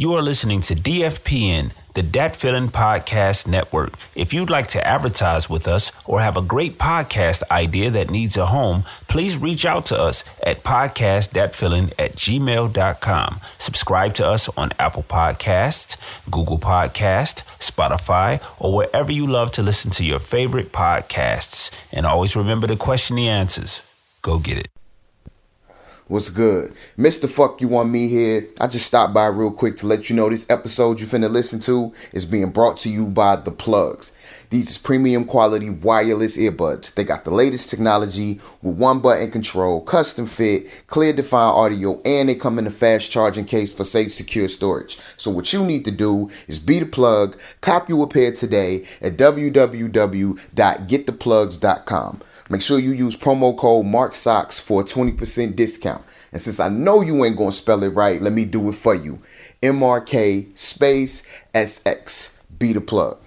You are listening to DFPN, the Dat Feeling Podcast Network. If you'd like to advertise with us or have a great podcast idea that needs a home, please reach out to us at podcastdatfeeling at gmail.com. Subscribe to us on Apple Podcasts, Google Podcast, Spotify, or wherever you love to listen to your favorite podcasts. And always remember to question the answers. Go get it. What's good? Mr. Fuck You Want Me here. I just stopped by real quick to let you know this episode you finna listen to is being brought to you by The Plugs. These is premium quality wireless earbuds. They got the latest technology with one button control, custom fit, clear defined audio, and they come in a fast charging case for safe, secure storage. So what you need to do is be the plug, cop you a pair today at www.gettheplugs.com. Make sure you use promo code MarkSocks for a 20% discount. And since I know you ain't gonna spell it right, let me do it for you. MRK space SX. Be the plug.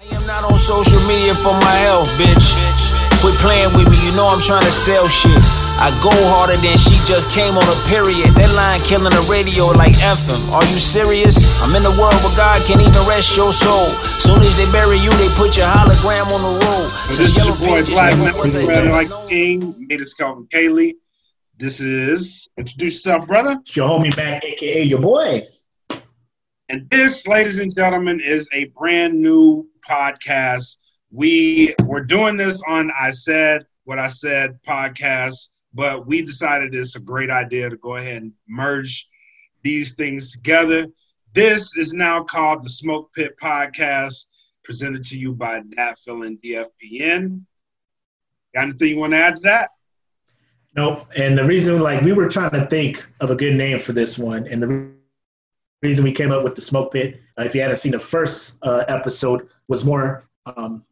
I am not on social media for my health, bitch. Quit playing with me, you know I'm trying to sell shit. I go harder than she just came on a period. That line killing the radio like FM. Are you serious? I'm in the world where God can't even rest your soul. Soon as they bury you, they put your hologram on the roll. So this is your boy Black Network like King, made us Calvin Kaylee. This is introduce yourself, brother. It's your homie back, aka your boy. And this, ladies and gentlemen, is a brand new podcast. We were doing this on I Said What I Said podcast but we decided it's a great idea to go ahead and merge these things together. This is now called the Smoke Pit Podcast, presented to you by DatFill and DFPN. Got anything you want to add to that? Nope. And the reason, like, we were trying to think of a good name for this one, and the reason we came up with the Smoke Pit, uh, if you hadn't seen the first uh, episode, was more um,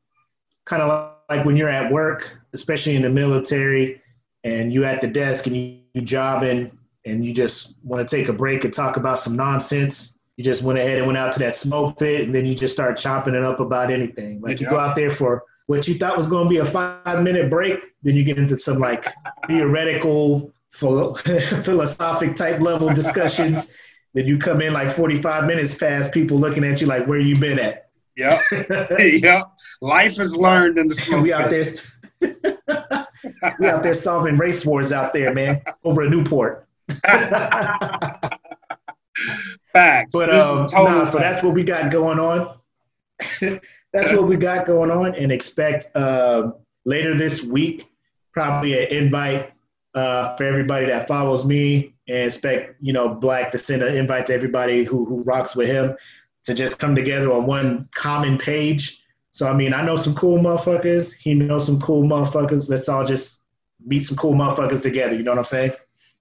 kind of like when you're at work, especially in the military, and you at the desk and you, you jobbing and you just want to take a break and talk about some nonsense. You just went ahead and went out to that smoke pit and then you just start chopping it up about anything. Like you go out there for what you thought was going to be a five minute break, then you get into some like theoretical, philosophic type level discussions. then you come in like 45 minutes past people looking at you like, where you been at? Yep. yep. Life is learned in the smoke we out there we out there solving race wars out there, man, over a Newport. Facts. But um, nah, so that's what we got going on. that's what we got going on, and expect uh, later this week probably an invite uh, for everybody that follows me, and expect you know Black to send an invite to everybody who who rocks with him to just come together on one common page so I mean, I know some cool motherfuckers. He knows some cool motherfuckers. Let's all just meet some cool motherfuckers together. You know what I'm saying?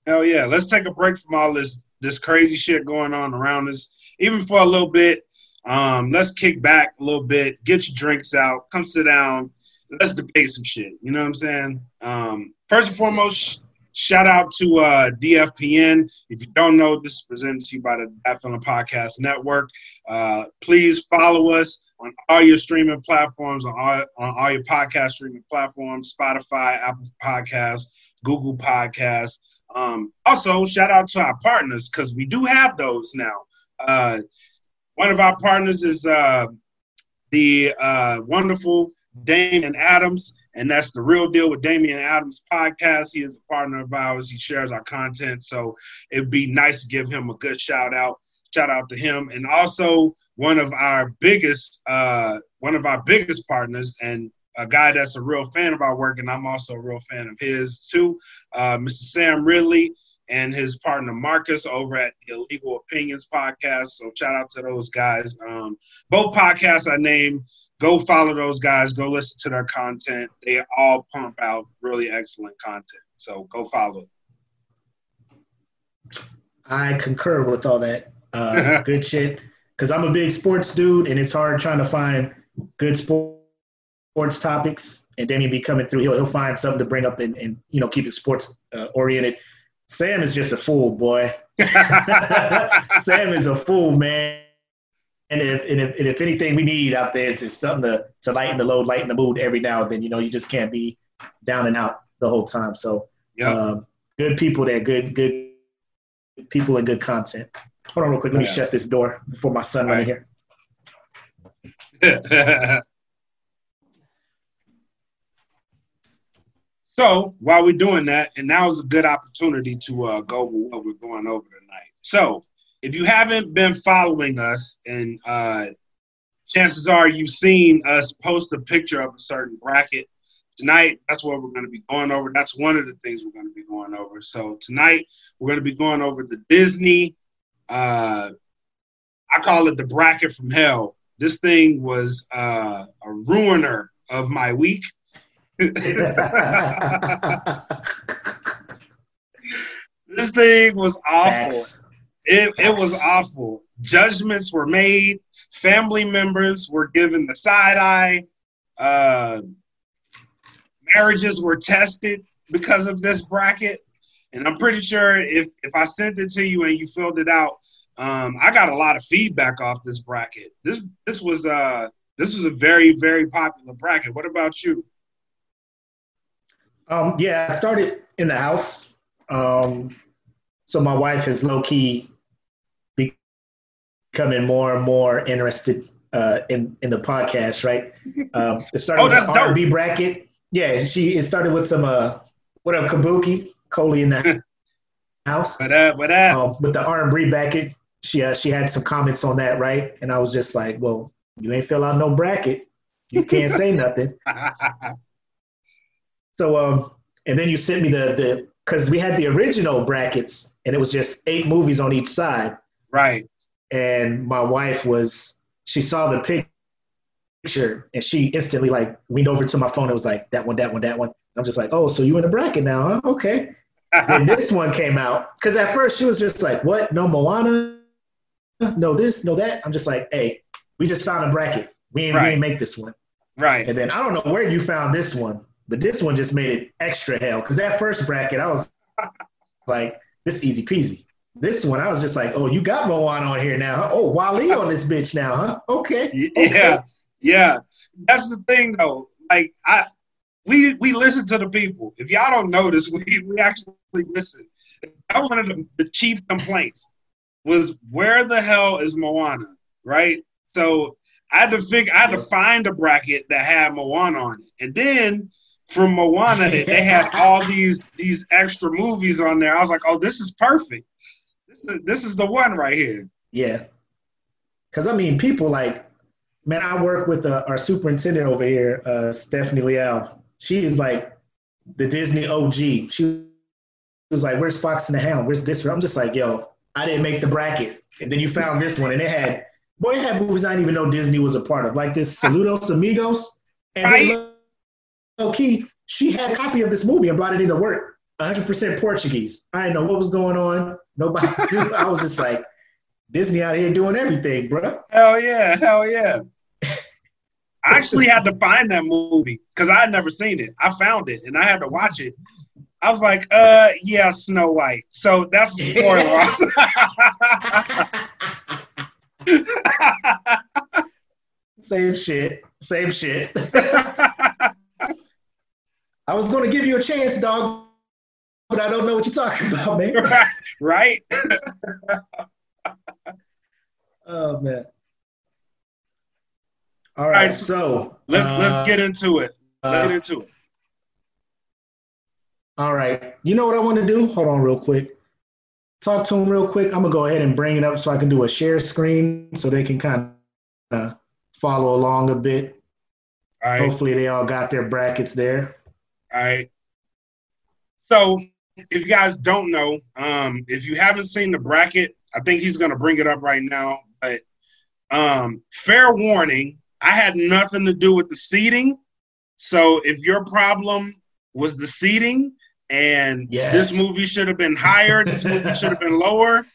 Hell yeah! Let's take a break from all this this crazy shit going on around us, even for a little bit. Um, let's kick back a little bit, get your drinks out, come sit down, let's debate some shit. You know what I'm saying? Um, first and foremost, shout out to uh, DFPN. If you don't know, this is presented to you by the DFPN Podcast Network. Uh, please follow us on all your streaming platforms, on all, on all your podcast streaming platforms, Spotify, Apple Podcasts, Google Podcasts. Um, also, shout out to our partners because we do have those now. Uh, one of our partners is uh, the uh, wonderful and Adams, and that's the real deal with Damian Adams podcast. He is a partner of ours. He shares our content, so it'd be nice to give him a good shout out. Shout out to him, and also one of our biggest uh, one of our biggest partners, and a guy that's a real fan of our work, and I'm also a real fan of his too, uh, Mr. Sam Ridley and his partner Marcus over at the Illegal Opinions podcast. So shout out to those guys. Um, both podcasts I named. Go follow those guys. Go listen to their content. They all pump out really excellent content. So go follow. I concur with all that. Uh, good shit. Because I'm a big sports dude, and it's hard trying to find good sports topics. And then he'll be coming through. He'll, he'll find something to bring up and, and you know keep it sports uh, oriented. Sam is just a fool, boy. Sam is a fool, man. And if, and if, and if anything we need out there is just something to, to lighten the load, lighten the mood every now and then. You know, you just can't be down and out the whole time. So, um, good people there, good good people and good content. Hold on real quick. Let me Yeah. shut this door before my son in here. so while we're doing that, and now is a good opportunity to uh, go over what we're going over tonight. So if you haven't been following us, and uh, chances are you've seen us post a picture of a certain bracket. Tonight, that's what we're going to be going over. That's one of the things we're going to be going over. So tonight, we're going to be going over the Disney. Uh, I call it the bracket from hell. This thing was uh, a ruiner of my week. this thing was awful. Facts. It, it was awful. Judgments were made. Family members were given the side eye. Uh, marriages were tested because of this bracket. And I'm pretty sure if if I sent it to you and you filled it out, um, I got a lot of feedback off this bracket. This this was uh this was a very very popular bracket. What about you? Um, yeah, I started in the house. Um, so my wife is low key becoming more and more interested uh, in in the podcast. Right? Um, it started Oh, with that's. R&B bracket. Yeah, she it started with some uh, what up, Kabuki, Coley in the house. What up? What up? Um, but the R&B bracket, she uh, she had some comments on that, right? And I was just like, well, you ain't fill out no bracket, you can't say nothing. So um, and then you sent me the the because we had the original brackets, and it was just eight movies on each side. right. And my wife was she saw the picture, and she instantly like leaned over to my phone. and was like that one, that one, that one. I'm just like, oh, so you in the bracket now, huh? Okay. and this one came out because at first she was just like, "What? No Moana? No this? No that?" I'm just like, "Hey, we just found a bracket. We ain't, we Right. ain't make this one." right. And then I don't know where you found this one, but this one just made it extra hell. Because that first bracket, I was like, "This easy peasy." This one, I was just like, "Oh, you got Moana on here now? Huh? Oh, Wally on this bitch now, huh? Okay." Yeah, yeah. That's the thing, though. Like I, we we listen to the people. If y'all don't notice, we we actually listen. That was one of the, the chief complaints was where the hell is Moana, right? So I had to figure, I had to find a bracket that had Moana on it, and then from Moana, they had all these these extra movies on there. I was like, oh, this is perfect. This is this is the one right here. Yeah. Because, I mean, people like, man, I work with uh, our superintendent over here, uh, Stephanie Leal. She is like the Disney OG. She was like, where's Fox and the Hound? Where's this? I'm just like, yo, I didn't make the bracket. And then you found this one, and it had, boy, it had movies I didn't even know Disney was a part of, like this Saludos Amigos. And Right. then low key, she had a copy of this movie and brought it into work. 100% Portuguese. I didn't know what was going on. Nobody knew. I was just like, Disney out here doing everything, bro. Hell yeah, hell yeah. I actually had to find that movie because I had never seen it. I found it and I had to watch it. I was like, uh, yeah, Snow White. So that's a spoiler. Same shit. Same shit. I was going to give you a chance, dog, but I don't know what you're talking about, man. right? Oh, man. All right, right, so Let's uh, let's get into it. Let's uh, get into it. All right. You know what I want to do? Hold on, real quick. Talk to them real quick. I'm gonna go ahead and bring it up so I can do a share screen so they can kind of follow along a bit. All right. Hopefully, they all got their brackets there. All right. So, if you guys don't know, um, if you haven't seen the bracket, I think he's going to bring it up right now. But um, fair warning, I had nothing to do with the seating. So, if your problem was the seating and Yes. this movie should have been higher, this movie should have been lower.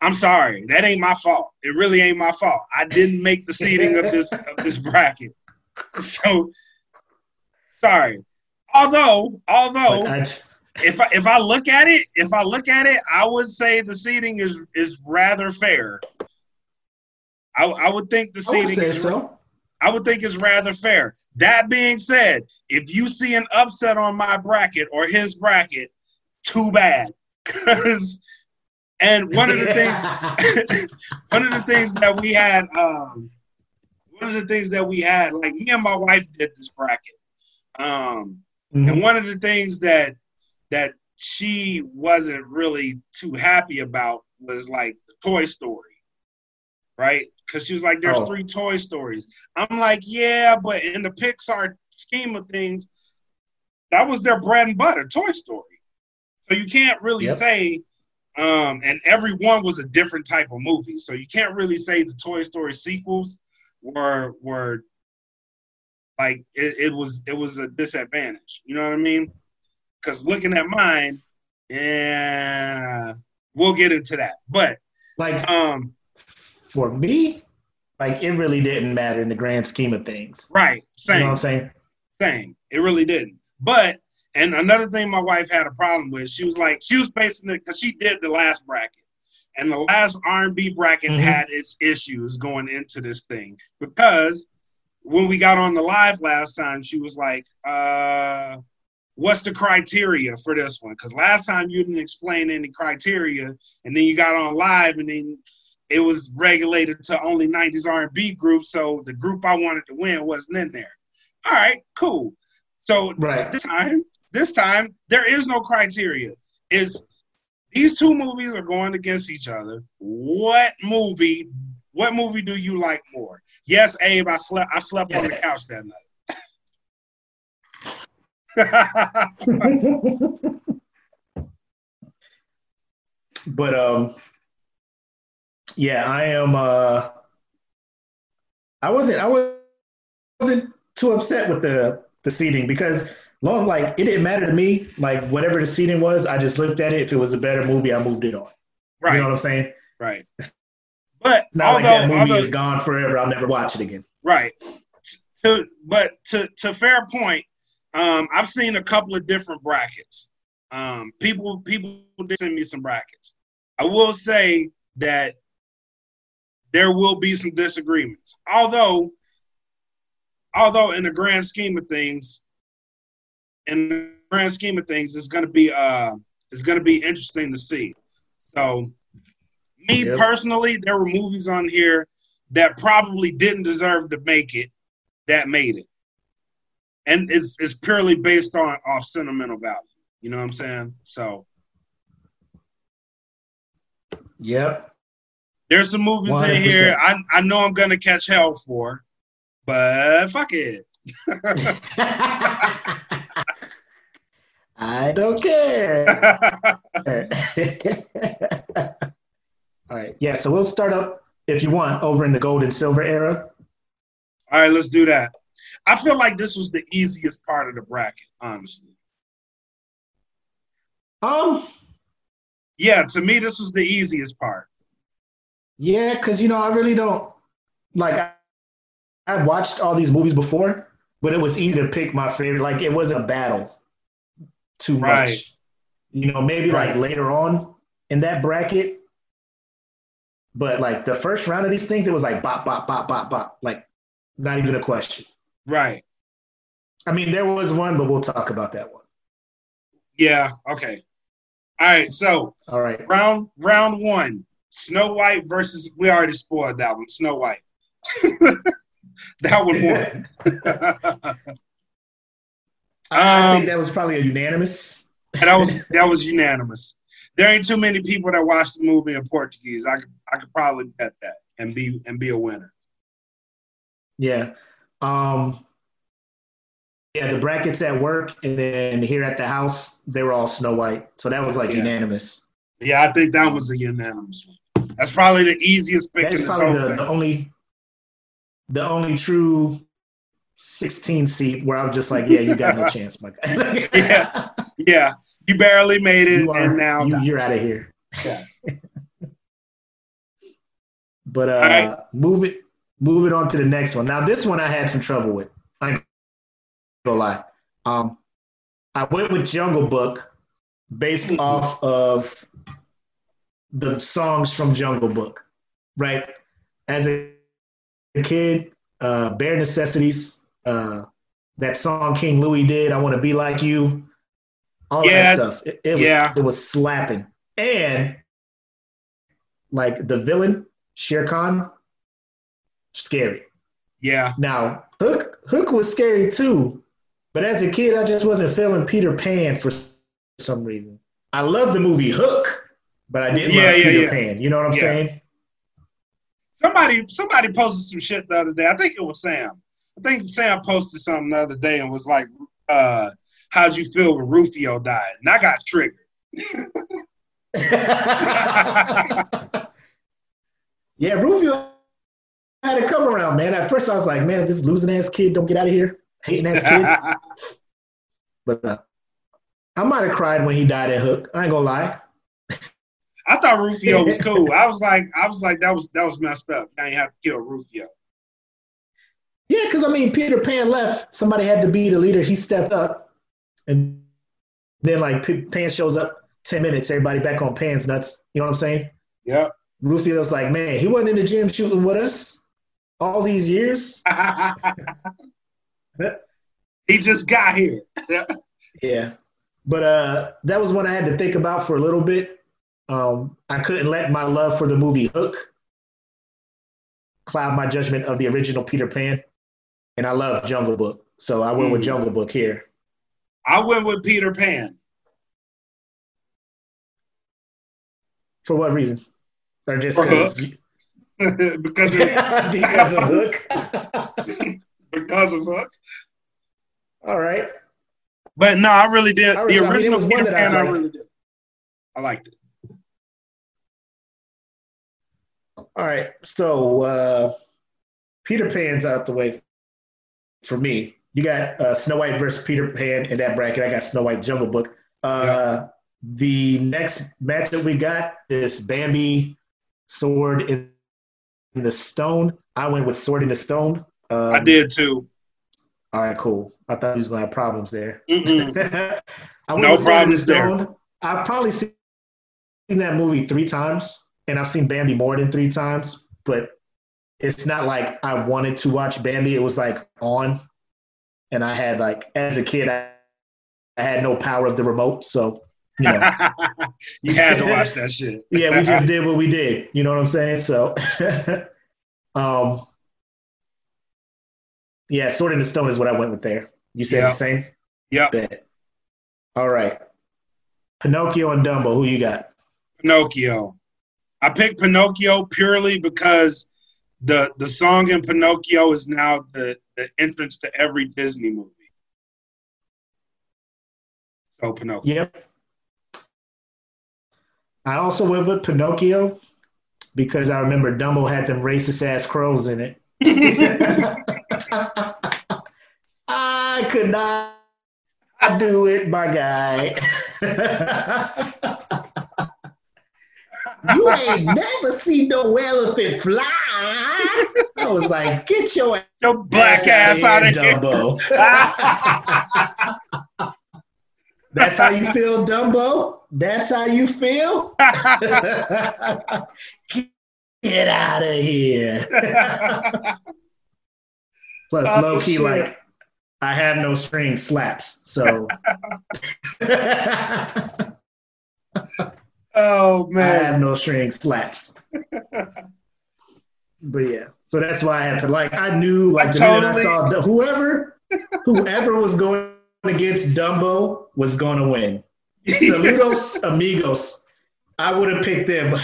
I'm sorry, that ain't my fault. It really ain't my fault. I didn't make the seating of this of this bracket. So sorry. Although, although I, if I, if I look at it, if I look at it, I would say the seating is is rather fair. I, I would think the I would seating say is, so. I would think it's rather fair. That being said, if you see an upset on my bracket or his bracket, too bad. Cause And one of the things, one of the things that we had, um, one of the things that we had, like me and my wife did this bracket, um, mm-hmm. and one of the things that that she wasn't really too happy about was like the Toy Story, right? Because she was like, "There's oh. three Toy Stories." I'm like, "Yeah, but in the Pixar scheme of things, that was their bread and butter, Toy Story." So you can't really yep. say um, and every one was a different type of movie. So you can't really say the Toy Story sequels were were like it, it was it was a disadvantage. You know what I mean? Because looking at mine, yeah, we'll get into that. But like um for me, like it really didn't matter in the grand scheme of things. Right. Same. You know what I'm saying? Same. It really didn't. But and another thing my wife had a problem with, she was like, she was basing it because she did the last bracket, and the last R&B bracket mm-hmm. had its issues going into this thing because when we got on the live last time, she was like, uh, "What's the criteria for this one?" Because last time you didn't explain any criteria, and then you got on live, and then it was regulated to only '90s R&B groups, so the group I wanted to win wasn't in there. All right, cool. So right. this time this time, there is no criteria. Is these two movies are going against each other. What movie? What movie do you like more? Yes, Abe. I slept. I slept on the couch that night. But um, yeah, I am. Uh, I wasn't. I wasn't too upset with the the seating because long like it didn't matter to me. Like whatever the seating was, I just looked at it. If it was a better movie, I moved it on. Right. You know what I'm saying? Right. It's But not although, like that movie although, is gone forever. I'll never watch it again. Right. To, but to to fair point, um, I've seen a couple of different brackets. Um, people people did send me some brackets. I will say that there will be some disagreements. Although, although in the grand scheme of things, in the grand scheme of things, it's going to be uh, it's going to be interesting to see. So, me yep. personally, there were movies on here that probably didn't deserve to make it that made it, and it's it's purely based on off sentimental value. You know what I'm saying? So, yep. There's some movies 100%. in here I I know I'm gonna catch hell for, but fuck it. I don't care. All right. Yeah. So we'll start up, if you want, over in the gold and silver era. All right. Let's do that. I feel like this was the easiest part of the bracket, honestly. Um. Yeah. To me, this was the easiest part. Yeah, because you know, I really don't like. I, watched all these movies before, but it was easy to pick my favorite. Like it wasn't a battle too right. much. You know, maybe right. like later on in that bracket. But like the first round of these things, it was like bop, bop, bop, bop, bop. Like not even a question. Right. I mean, there was one, but we'll talk about that one. Yeah. Okay. All right. So. All right. Round round one. Snow White versus. We already spoiled that one. Snow White. that one won. I um, think that was probably a unanimous. that was that was unanimous. There ain't too many people that watch the movie in Portuguese. I could I could probably bet that and be and be a winner. Yeah. Um yeah, the brackets at work and then here at the house, they were all Snow White. So that was like yeah. unanimous. Yeah, I think that was a unanimous one. That's probably the easiest pick That's in this probably the, the only the only true 16 seat where I'm just like, yeah, you got no chance, my guy. yeah, yeah, you barely made it, are, and now you, are out of here. Yeah. but uh, right. move it, move it on to the next one. Now, this one I had some trouble with. I ain't gonna lie. Um, I went with Jungle Book based mm-hmm. off of the songs from Jungle Book, right? As a kid, uh, Bare Necessities, uh, that song King Louie did, I Want to Be Like You, all yeah, that stuff. It, it was, yeah. it was slapping. And like the villain, Shere Khan, scary. Yeah. Now, Hook Hook was scary too, but as a kid, I just wasn't feeling Peter Pan for some reason. I love the movie Hook, but I didn't Yeah, love yeah, Peter yeah. Pan. You know what I'm saying? Somebody somebody posted some shit the other day. I think it was Sam. I think Sam posted something the other day and was like, uh, how'd you feel when Rufio died? And I got triggered. yeah, Rufio had to come around, man. At first, I was like, man, if this losing ass kid don't get out of here, hating ass kid. but uh, I might have cried when he died at Hook. I ain't gonna lie. I thought Rufio was cool. I was like, I was like, that was that was messed up. I ain't have to kill Rufio. Yeah, because I mean, Peter Pan left. Somebody had to be the leader. He stepped up, and then like P- Pan shows up. Ten minutes, everybody back on Pan's nuts. You know what I'm saying? Yep. Rufio's like, man, he wasn't in the gym shooting with us all these years. he just got here. Yeah. But uh that was one I had to think about for a little bit. Um I couldn't let my love for the movie Hook cloud my judgment of the original Peter Pan. And I love Jungle Book. So I went with Mm. Jungle Book here. I went with Peter Pan. For what reason? Or just because because of, because of Hook. because of Hook. All right. But no, I really did. I the really- I mean, original one Peter that I I, liked. really did. I liked it. All right. So uh Peter Pan's out the way for me. You got uh, Snow White versus Peter Pan in that bracket. I got Snow White Jungle Book. Uh, The next matchup we got is Bambi Sword in the Stone. I went with Sword in the Stone. Um, I did too. All right, cool. I thought he was gonna have problems there. I went No in the problems there. I've probably seen that movie three times, and I've seen Bambi more than three times. But it's not like I wanted to watch Bambi. It was like on, and I had like as a kid, I, I had no power of the remote, so you you had to watch that shit. yeah, we just did what we did. You know what I'm saying? So, um, yeah, Sword in the Stone is what I went with there. You said Yeah. the same. Yeah. All right. Pinocchio and Dumbo. Who you got? Pinocchio. I picked Pinocchio purely because the the song in Pinocchio is now the, the entrance to every Disney movie. So Pinocchio. Yep. I also went with Pinocchio because I remember Dumbo had them racist ass crows in it. I could not do it, my guy. you ain't never seen no elephant fly. I was like, get your Your black ass out of here. That's how you feel, Dumbo? That's how you feel? Get out of here. Plus, Oh, low key, shit. like, I have no string slaps. So, oh man. I have no string slaps. But yeah, so that's why I had to, like, I knew, like, the minute I saw whoever, whoever was going against Dumbo was going to win. Saludos amigos. I would have picked them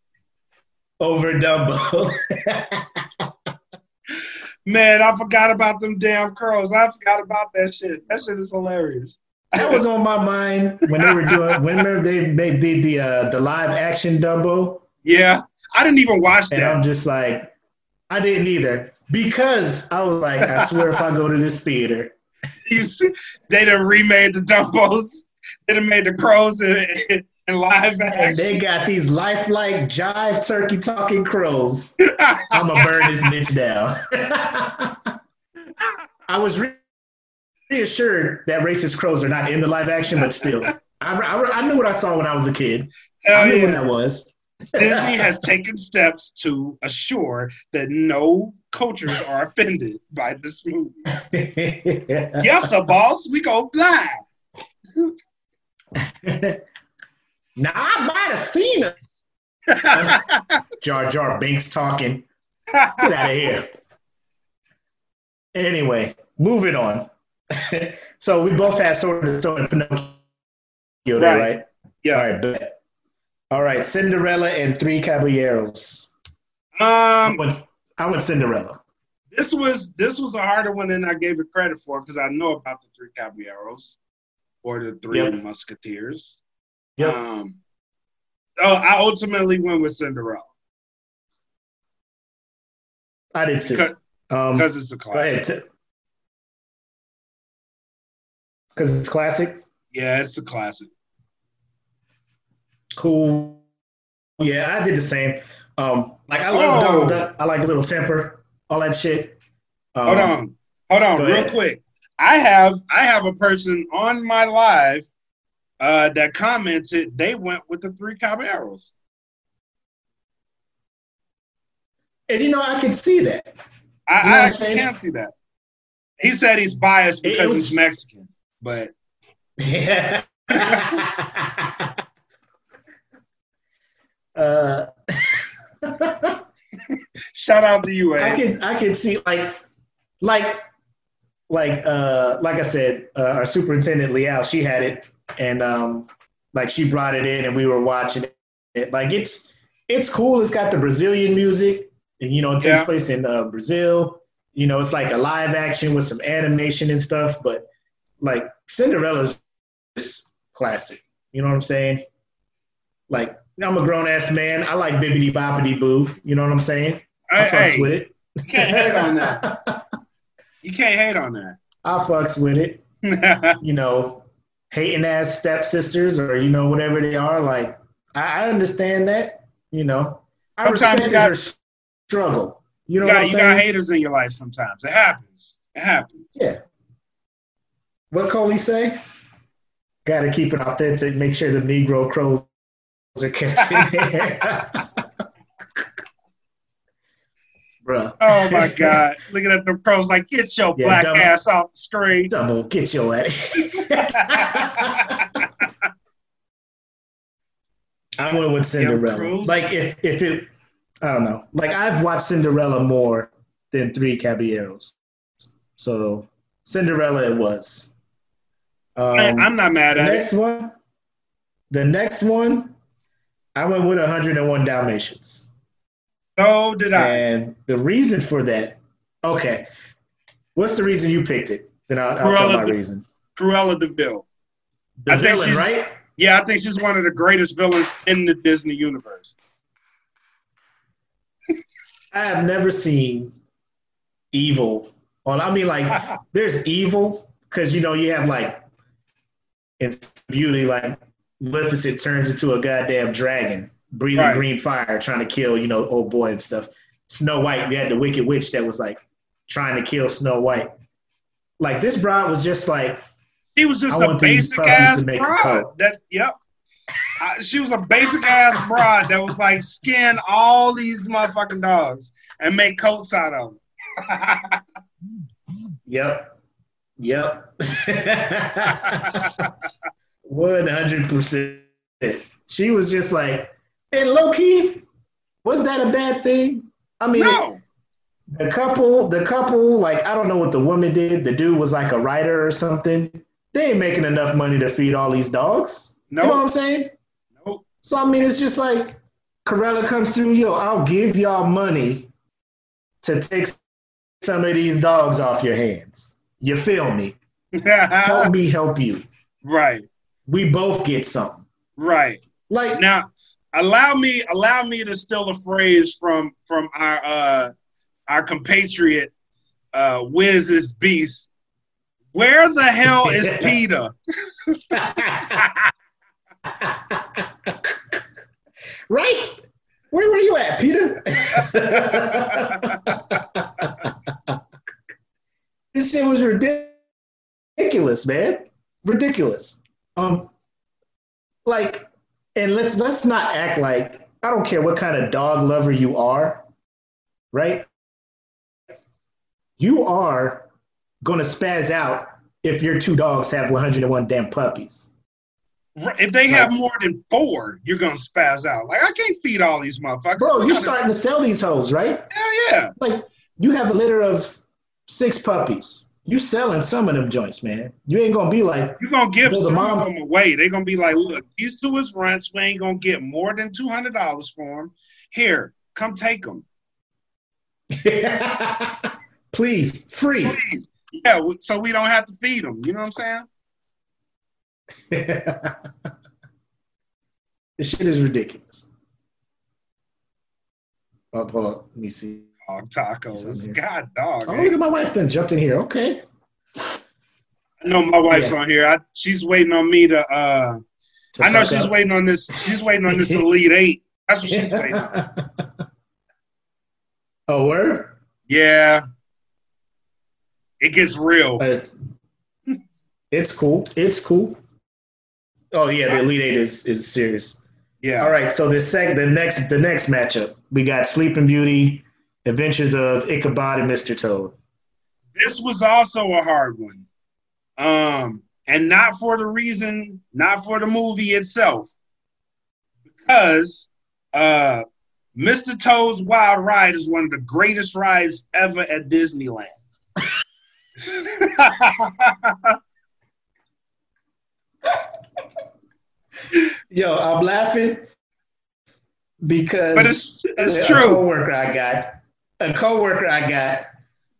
over Dumbo. Man, I forgot about them damn curls. I forgot about that shit. That shit is hilarious. that was on my mind when they were doing. Whenever they they did the uh, the live action Dumbo, Yeah. I didn't even watch and that. I'm just like, I didn't either because I was like, I swear if I go to this theater, You see, they done remade the Dumbos. They done made the crows in, live and action. they got these lifelike jive turkey talking crows, I'm gonna burn this bitch down. I was re- reassured that racist crows are not in the live action, but still, I, I, I knew what I saw when I was a kid. Hell I knew what that was. Disney has taken steps to assure that no cultures are offended by this movie. Yes, sir, boss. We go blind. now I might have seen it. Jar Jar Binks talking. Get out of here. Anyway, moving on. so we both have Sword of the Stone and Pinocchio there, Right. right? Yeah. All right, bet. All right, Cinderella and Three Caballeros. Um, I went Cinderella. this was this was a harder one than I gave it credit for because I know about the three caballeros or the three Yep. musketeers. Yep. Um, oh, I ultimately went with Cinderella I did too. because, Um, it's a classic. Because it's classic. Yeah, it's a classic. Cool. Yeah, I did the same. Um, like I love Oh. Donald Duck. I like his little temper, all that shit. Um, Hold on, hold on, real ahead. quick. I have I have a person on my live uh, that commented they went with the three caballeros. And you know, I can see that. I, You know I actually can't see that. He said he's biased because was- he's Mexican, but Yeah. uh, shout out to you, I A. can I can see like like like uh like I said, uh, our superintendent Liao, she had it and um like she brought it in and we were watching it. Like it's it's cool. It's got the Brazilian music. And, you know, it takes Yeah. place in uh, Brazil. You know, it's like a live action with some animation and stuff, but like Cinderella's just classic. You know what I'm saying? Like I'm a grown ass man. I like Bibbidi Bobbidi Boo. You know what I'm saying? I Hey, fucks with it. you can't hate on that. You can't hate on that. I fucks with it. You know, hating ass stepsisters or you know whatever they are. Like I, I understand that. You know, I Sometimes you got- struggle. You know you what got you got haters in your life sometimes. It happens. It happens. Yeah. What Coley say? Got to keep it authentic. Make sure the Negro crows are catching. Bruh. Oh my God! Looking at the pros like, get your Yeah, black dumb- ass off the screen. Double, get your ass. I went with Cinderella. Like if if it, I don't know. Like I've watched Cinderella more than Three Caballeros, so Cinderella it was. Um, I, I'm not mad at it. next one, the next one, I went with 101 Dalmatians, So did I. and the reason for that, okay, what's the reason you picked it? Then I'll, I'll tell my de- reason. Cruella de Vil. The I think villain, she's- right? Yeah, I think she's one of the greatest villains in the Disney universe. I have never seen evil. Well, I mean, like, there's evil because you know you have like in Beauty, like Maleficent turns into a goddamn dragon, breathing Right. green fire, trying to kill you know old boy and stuff. Snow White, we had the Wicked Witch that was like trying to kill Snow White. Like this broad was just like She was just a basic ass broad. That yep. I- she was a basic ass broad that was like skin all these motherfucking dogs and make coats out of them. Yep. Yep. One hundred percent. She was just like, and low key, was that a bad thing? I mean, no, the couple, the couple, like I don't know what the woman did. The dude was like a writer or something. They ain't making enough money to feed all these dogs. You know what no, I'm saying? no. So I mean, it's just like Cruella comes through. Yo, I'll give y'all money to take some of these dogs off your hands. You feel me? Help me help you. right, We both get something. right. Like Now, allow me allow me to steal a phrase from from our uh our compatriot uh Wiz's Beast. Where the hell is Peter? right? Where were you at, Peter? this shit was ridiculous, man. Ridiculous. Um, like, and let's let's not act like I don't care what kind of dog lover you are, right? You are gonna spaz out if your two dogs have 101 damn puppies. If they have more than four, you're gonna spaz out. Like I can't feed all these motherfuckers. Bro, you're starting to sell these hoes, right? Hell yeah. Like you have a litter of six puppies. You selling some of them joints, man. You ain't gonna be like you're gonna give some mom- of them away. They're gonna be like, look, these two is rents. We ain't gonna get more than two hundred dollars for them. Here, come take them, please, free. please. Yeah, so we don't have to feed them. You know what I'm saying? this shit is ridiculous. Oh, hold on. Let me see. Dog tacos. God, dog. Oh, eh? look at my wife then jumped in here. Okay. I know my wife's Yeah. on here. I, she's waiting on me to. uh To I know she's up. waiting on this. She's waiting on this elite eight. That's what she's waiting. on. oh, word? Yeah, it gets real. But it's cool. It's cool. Oh yeah, the Elite Eight is is serious. Yeah. All right, so the sec the next the next matchup we got Sleeping Beauty, Adventures of Ichabod and Mr. Toad. this was also a hard one. Um, and not for the reason, not for the movie itself, because uh, Mr. Toad's Wild Ride is one of the greatest rides ever at Disneyland. Yo, I'm laughing because but it's it's true. coworker I got, a coworker I got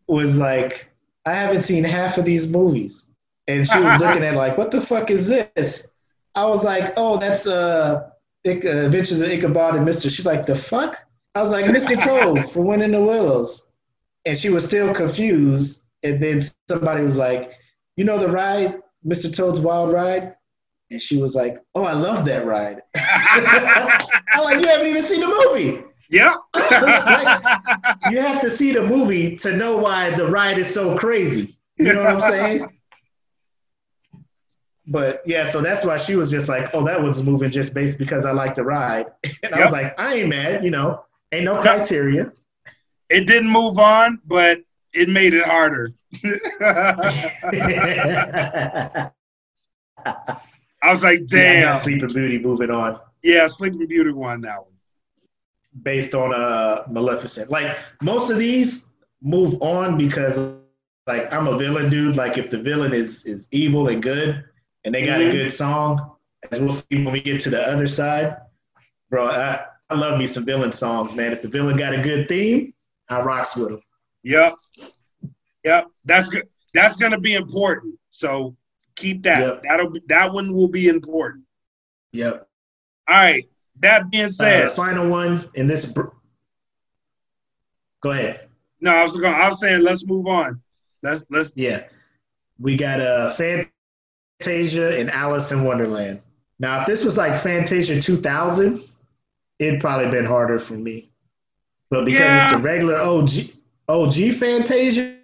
was like, I haven't seen half of these movies, and she was looking at like, what the fuck is this? I was like, oh, that's uh, Ic- uh Adventures of Ichabod and Mr. She's like, the fuck? I was like, Mr. Toad for Wind in the Willows, and she was still confused. And then somebody was like, you know the ride, Mr. Toad's Wild Ride, and she was like, oh, I love that ride. I'm like, you haven't even seen the movie. Yep. You have to see the movie to know why the ride is so crazy. You know what I'm saying? But yeah, so that's why she was just like, "Oh, that one's moving just based because I like the ride," and I was like, "I ain't mad, you know, ain't no criteria." it didn't move on, but it made it harder. I was like, Damn, damn. Sleeping Beauty moving on Yeah, Sleeping Beauty won that one. Based on uh Maleficent. Like most of these move on because like I'm a villain dude. Like if the villain is is evil and good, and they got Mhm. a good song, as we'll see when we get to the other side, bro. I, I love me some villain songs, man. If the villain got a good theme, I rocks with them. Yep. Yep. That's good. That's gonna be important. So keep that. Yep. That'll be, that one will be important. Yep. All right. That being Uh, said, final one in this. Br- Go ahead. no, I was going. I was saying, let's move on. Let's let's. Yeah. We got uh, Fantasia and Alice in Wonderland. Now, if this was like Fantasia 2000, it'd probably been harder for me. But because Yeah. it's the regular OG, OG Fantasia,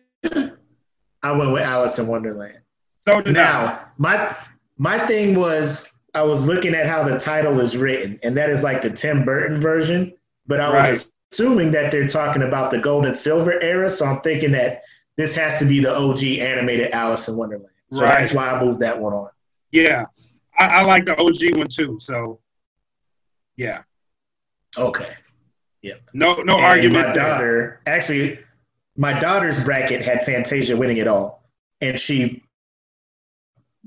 I went with Alice in Wonderland. So did I. Now, my my thing was I was looking at how the title is written, and that is like the Tim Burton version. But I Right. was assuming that they're talking about the gold and silver era, so I'm thinking that this has to be the OG animated Alice in Wonderland. So Right. that's why I moved that one on. Yeah, I, I like the OG one too. So, yeah, Okay. Yeah. No no And argument My there. daughter, actually, my daughter's bracket had Fantasia winning it all, and she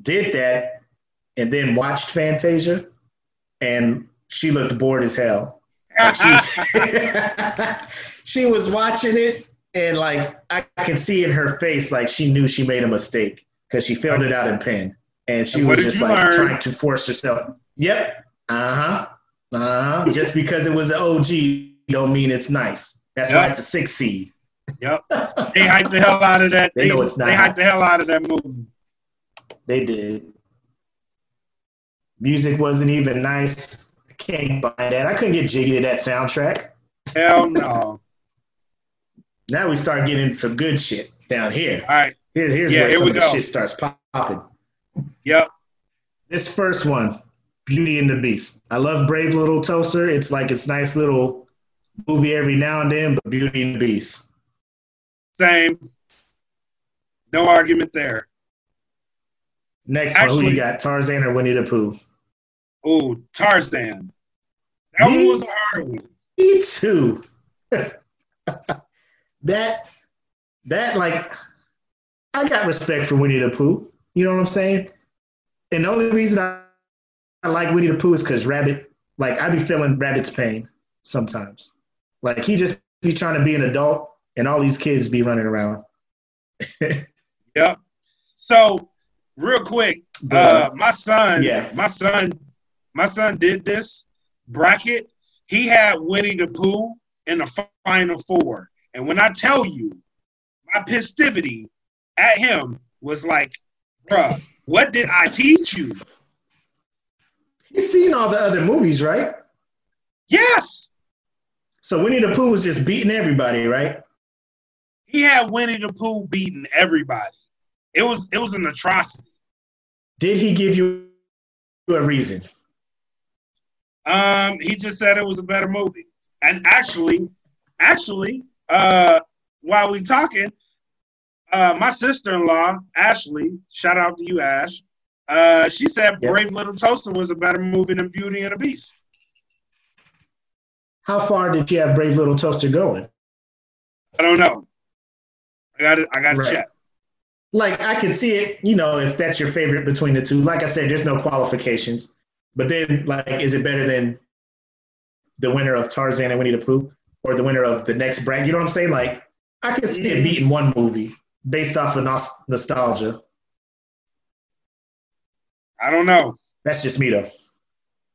did that, and then watched Fantasia, and she looked bored as hell. Like, she, she was watching it, and like I can see in her face, like she knew she made a mistake because she filled it out in pen, and she And was just like learn? trying to force herself. Yep. Uh huh. Uh huh. just because it was an OG, don't mean it's nice. That's why it's a six seed. Yep, they hyped the hell out of that. They know it's not. They hyped the hell out of that movie. They did. Music wasn't even nice. I can't buy that. I couldn't get jiggy to that soundtrack. Hell no. Now we start getting some good shit down here. All right. Here, here's Yeah, where here some we of the shit starts popping. Yep. This first one, Beauty and the Beast. I love Brave Little Toaster. It's like it's nice little movie every now and then, but Beauty and the Beast. Same. No argument there. Next one, who you got? Tarzan or Winnie the Pooh? Oh, Tarzan. That Me? one was a hard one. Me too. that that like I got respect for Winnie the Pooh. You know what I'm saying? And the only reason I, I like Winnie the Pooh is because Rabbit, like I be feeling Rabbit's pain sometimes. Like he just be trying to be an adult and all these kids be running around. Yep. So, real quick, uh, my son, Yeah. my son, my son did this bracket. He had Winnie the Pooh in the final four, and when I tell you, my festivity at him was like, "Bruh, what did I teach you?" He's seen all the other movies, right? Yes, So Winnie the Pooh was just beating everybody, right? he had Winnie the Pooh beating everybody. It was it was an atrocity. Did he give you a reason? Um, he just said it was a better movie. And actually, actually, uh, while we're talking, uh, my sister-in-law, Ashley, shout out to you, Ash. Uh, she said Yep. Brave Little Toaster was a better movie than Beauty and the Beast. How far did you have Brave Little Toaster going? I don't know. I got it. I got to Right. check. Like I can see it, you know, if that's your favorite between the two. Like I said, there's no qualifications. But then, like, is it better than the winner of Tarzan and Winnie the Pooh, or the winner of the next brand? You know what I'm saying? Like, I can see it beating one movie based off of nos- nostalgia. I don't know. That's just me though.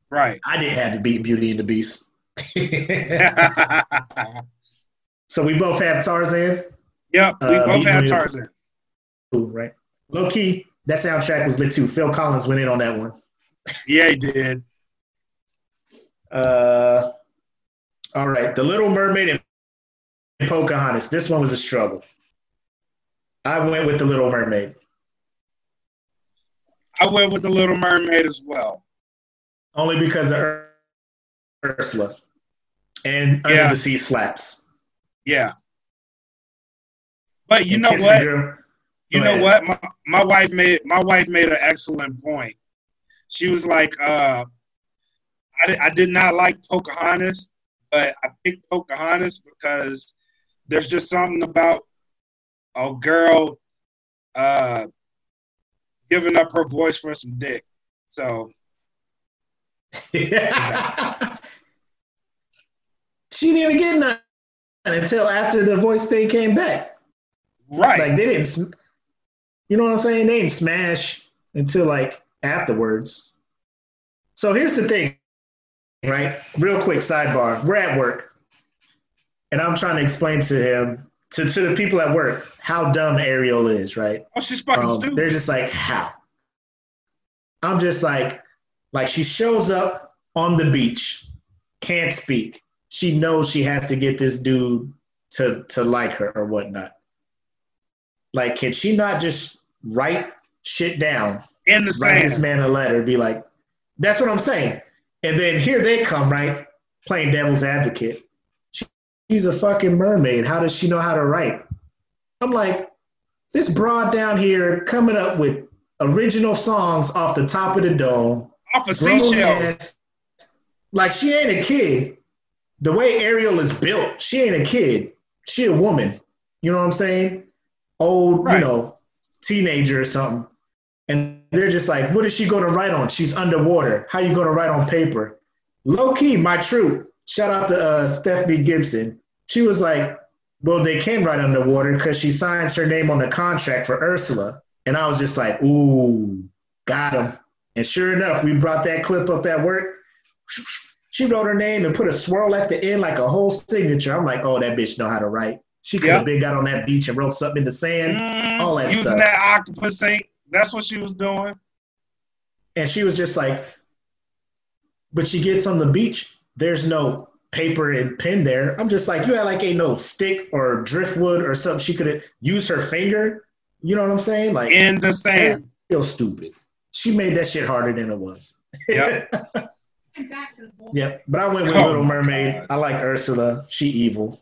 Right. I didn't have to beat Beauty and the Beast. so we both have Tarzan. Yep, we Uh, both Beauty had and the- Tarzan. Cool, right? Low key, that soundtrack was lit too. Phil Collins went in on that one. Yeah, he did. Uh, all right, The Little Mermaid and Pocahontas. This one was a struggle. I went with The Little Mermaid I went with the Little Mermaid as well. only because of Ursula and Under Yeah. the Sea slaps. Yeah. But you And know what? You know ahead. what? My, my wife made my wife made an excellent point. She was like, uh, I, I did not like Pocahontas, but I picked Pocahontas because there's just something about a girl uh, giving up her voice for some dick. So she didn't even get none until after the voice thing came back. right, Like they didn't, sm- you know what I'm saying? They didn't smash until like afterwards. So here's the thing, right? Real quick sidebar. We're at work, and I'm trying to explain to him, to, to the people at work, how dumb Ariel is, right? oh, she's fucking Um, stupid. they're just like, how? I'm just like, like she shows up on the beach, can't speak. She knows she has to get this dude to to like her or whatnot. Like, can she not just write shit down, In the write this man a letter, be like, that's what I'm saying. And then here they come, right, playing devil's advocate. She's a fucking mermaid. How does she know how to write? I'm like, this broad down here coming up with original songs off the top of the dome. Off of seashells. Like she ain't a kid. The way Ariel is built, she ain't a kid. She a woman. You know what I'm saying? Old, Right. you know, teenager or something. And they're just like, what is she gonna write on? She's underwater. How you gonna write on paper? Low key, my truth. Shout out to uh, Stephanie Gibson. She was like, well, they can write underwater because she signs her name on the contract for Ursula. And I was just like, ooh, got him. And sure enough, we brought that clip up at work. She wrote her name and put a swirl at the end like a whole signature. I'm like, oh, that bitch know how to write. She could have Yep. been got on that beach and wrote something in the sand. Mm, all that using stuff. that octopus ink. That's what she was doing. And she was just like, but she gets on the beach. There's no paper and pen there. I'm just like, you had like a no stick or driftwood or something. She could have used her finger. You know what I'm saying? Like, In the sand. Feel stupid. She made that shit harder than it was. Yep. Yep. But I went with Oh Little Mermaid. God. I like Ursula. She evil.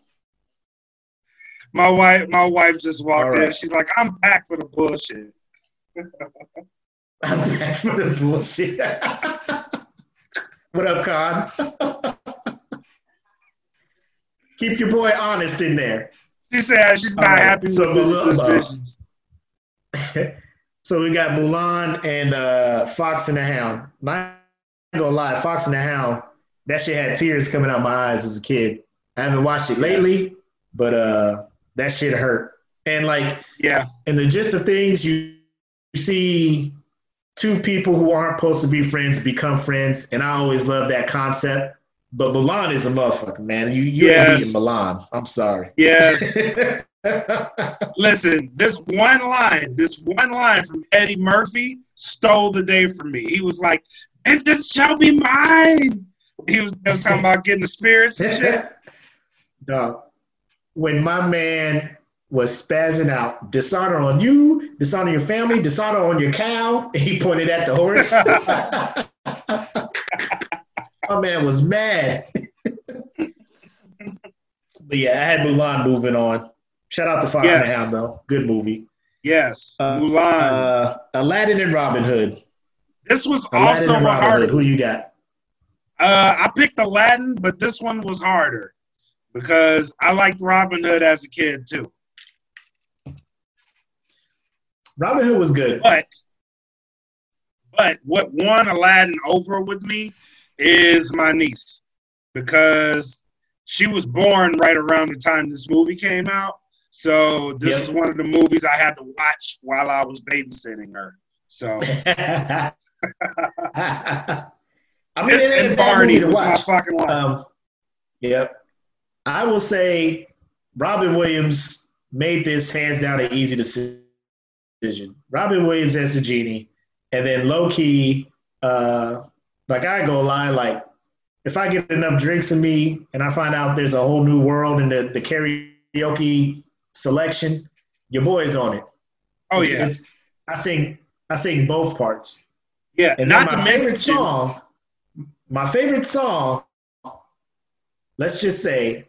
My wife, my wife just walked All in. She's like, "I'm back for the bullshit." I'm back for the bullshit. What up, Con? Keep your boy honest in there. She said she's not right, happy so with his decisions. so we got Mulan and uh, Fox and the Hound. Not gonna lie, Fox and the Hound. That shit had tears coming out my eyes as a kid. I haven't watched it lately, but uh, that shit hurt. And like, Yeah, And the gist of things, you see two people who aren't supposed to be friends become friends, and I always love that concept. But Milan is a motherfucker, man. You you Yes. Milan. I'm sorry. yes. Listen, this one line, this one line from Eddie Murphy stole the day from me. He was like, "And this shall be mine." He was, he was talking about getting the spirits and shit. Dog, when my man was spazzing out, dishonor on you, dishonor your family, dishonor on your cow. He pointed at the horse. my man was mad. but yeah, I had Mulan moving on. Shout out to Fox and Yes. the Hound, though. Good movie. Yes, Uh, Mulan. Uh, Aladdin and Robin Hood. this was Aladdin also and a Robin hard. Who you got? Uh, I picked Aladdin, but this one was harder because I liked Robin Hood as a kid too. Robin Hood was good. But but what won Aladdin over with me is my niece because she was born right around the time this movie came out. So this is one of the movies I had to watch while I was babysitting her. So I mean, this it and Barney movie to my watch. fucking life. Um, yep. I will say Robin Williams made this hands down an easy decision. Robin Williams as the genie, and then low key, uh, like I go lie, like if I get enough drinks in me and I find out there's a whole new world in the, the karaoke selection, your boy's on it. oh It's- yeah, it's- I sing I sing both parts. yeah. And Not my favorite song, my favorite song, let's just say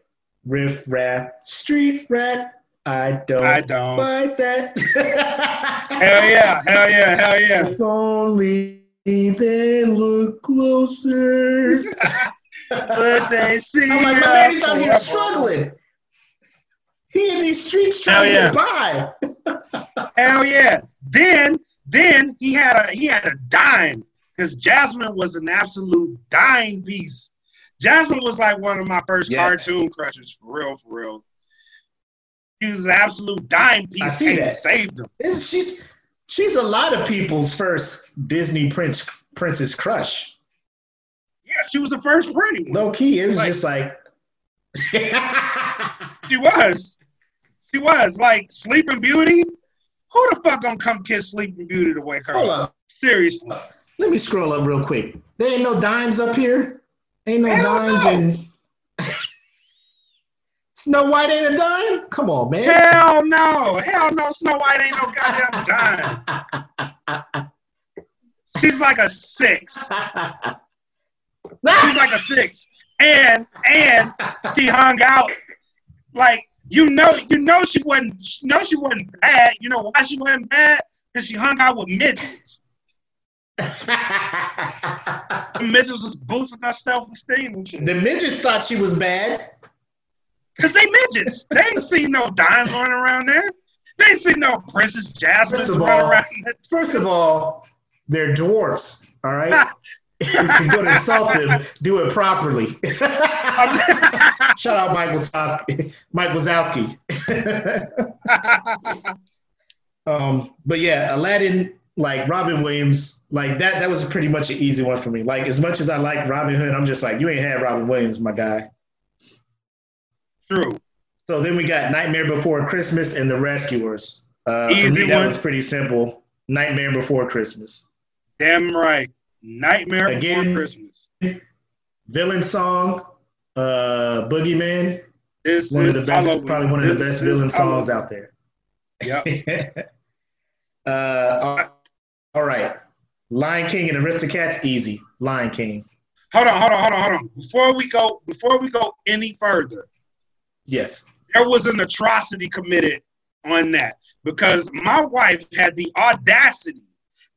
Riff Raff Street Rat. I don't I don't. like that. Hell yeah, hell yeah, hell yeah. If only they look closer. But they see. I'm like, my us man, he's out here struggling. He in these streets Hell trying yeah. to get by. Hell yeah. Then then he had a he had a dime because Jasmine was an absolute dime piece. Jasmine was like one of my first Yes. cartoon crushes for real, for real. He was an absolute dime piece. I see that. saved him. This, she's she's a lot of people's first Disney prince princess crush. Yeah, she was the first pretty one. Low key, it was Like- just like She was. She was like Sleeping Beauty. Who the fuck gonna come kiss Sleeping Beauty to wake her Hold up? up. Seriously. Let me scroll up real quick. There ain't no dimes up here. Ain't no Hell dimes no. and Snow White ain't a dime? Come on, man. Hell no. Hell no. Snow White ain't no goddamn dime. She's like a six. She's like a six. And and she hung out like you know you know she wasn't you know she wasn't bad. You know why she wasn't bad? Because she hung out with midgets. The midgets was boosting her self esteem and shit. the midgets thought she was bad. Cause they midgets. They ain't seen no dimes running around there. They ain't seen no Princess Jasmine running all- around there. First of all, they're dwarfs, all right? if you're going to insult them, do it properly. Shout out Mike Wazowski. Mike Wazowski. um, but yeah, Aladdin, like Robin Williams, like that, that was pretty much an easy one for me. Like as much as I like Robin Hood, I'm just like, you ain't had Robin Williams, my guy. True. So then we got Nightmare Before Christmas and The Rescuers. Uh, Easy me, that one. was pretty simple. Nightmare Before Christmas. Damn right. Nightmare Again. Before Christmas. Villain song, uh, Boogeyman. This One of is the best, probably one of the best villain songs out there. Yep. uh, all right. Lion King and Aristocats, easy. Lion King. Hold on, hold on, hold on, hold on. Before we go, before we go any further, Yes. there was an atrocity committed on that because my wife had the audacity,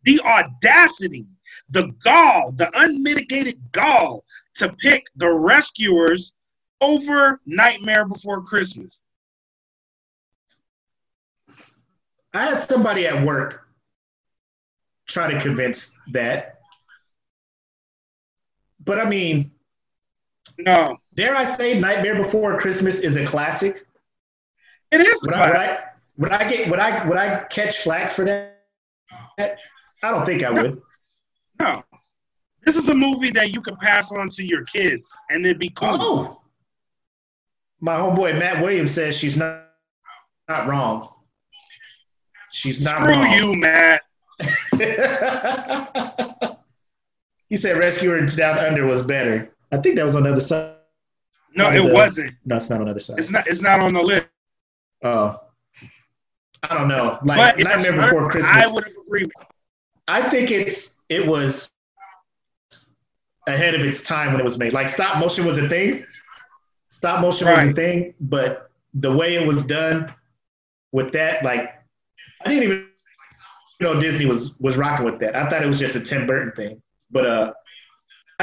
the audacity the gall, the unmitigated gall to pick the rescuers over Nightmare Before Christmas? I had somebody at work try to convince that. But I mean, no. Dare I say Nightmare Before Christmas is a classic? It is would classic. I, would, I, would I get would I would I catch flack for that? I don't think I would. No. This is a movie that you can pass on to your kids and it'd be cool. Oh. My homeboy Matt Williams says she's not not wrong. She's not Screw wrong. you, Matt. he said Rescuers Down Under was better. I think that was on the other side. No, it the- wasn't. That's not on the other side. It's not. It's not on the list. Oh. I don't know. Like but Nightmare absurd. Before Christmas. I would. With I think it's it was ahead of its time when it was made. Like stop motion was a thing. Stop motion was a thing, but the way it was done with that, like I didn't even know Disney was was rocking with that. I thought it was just a Tim Burton thing. But uh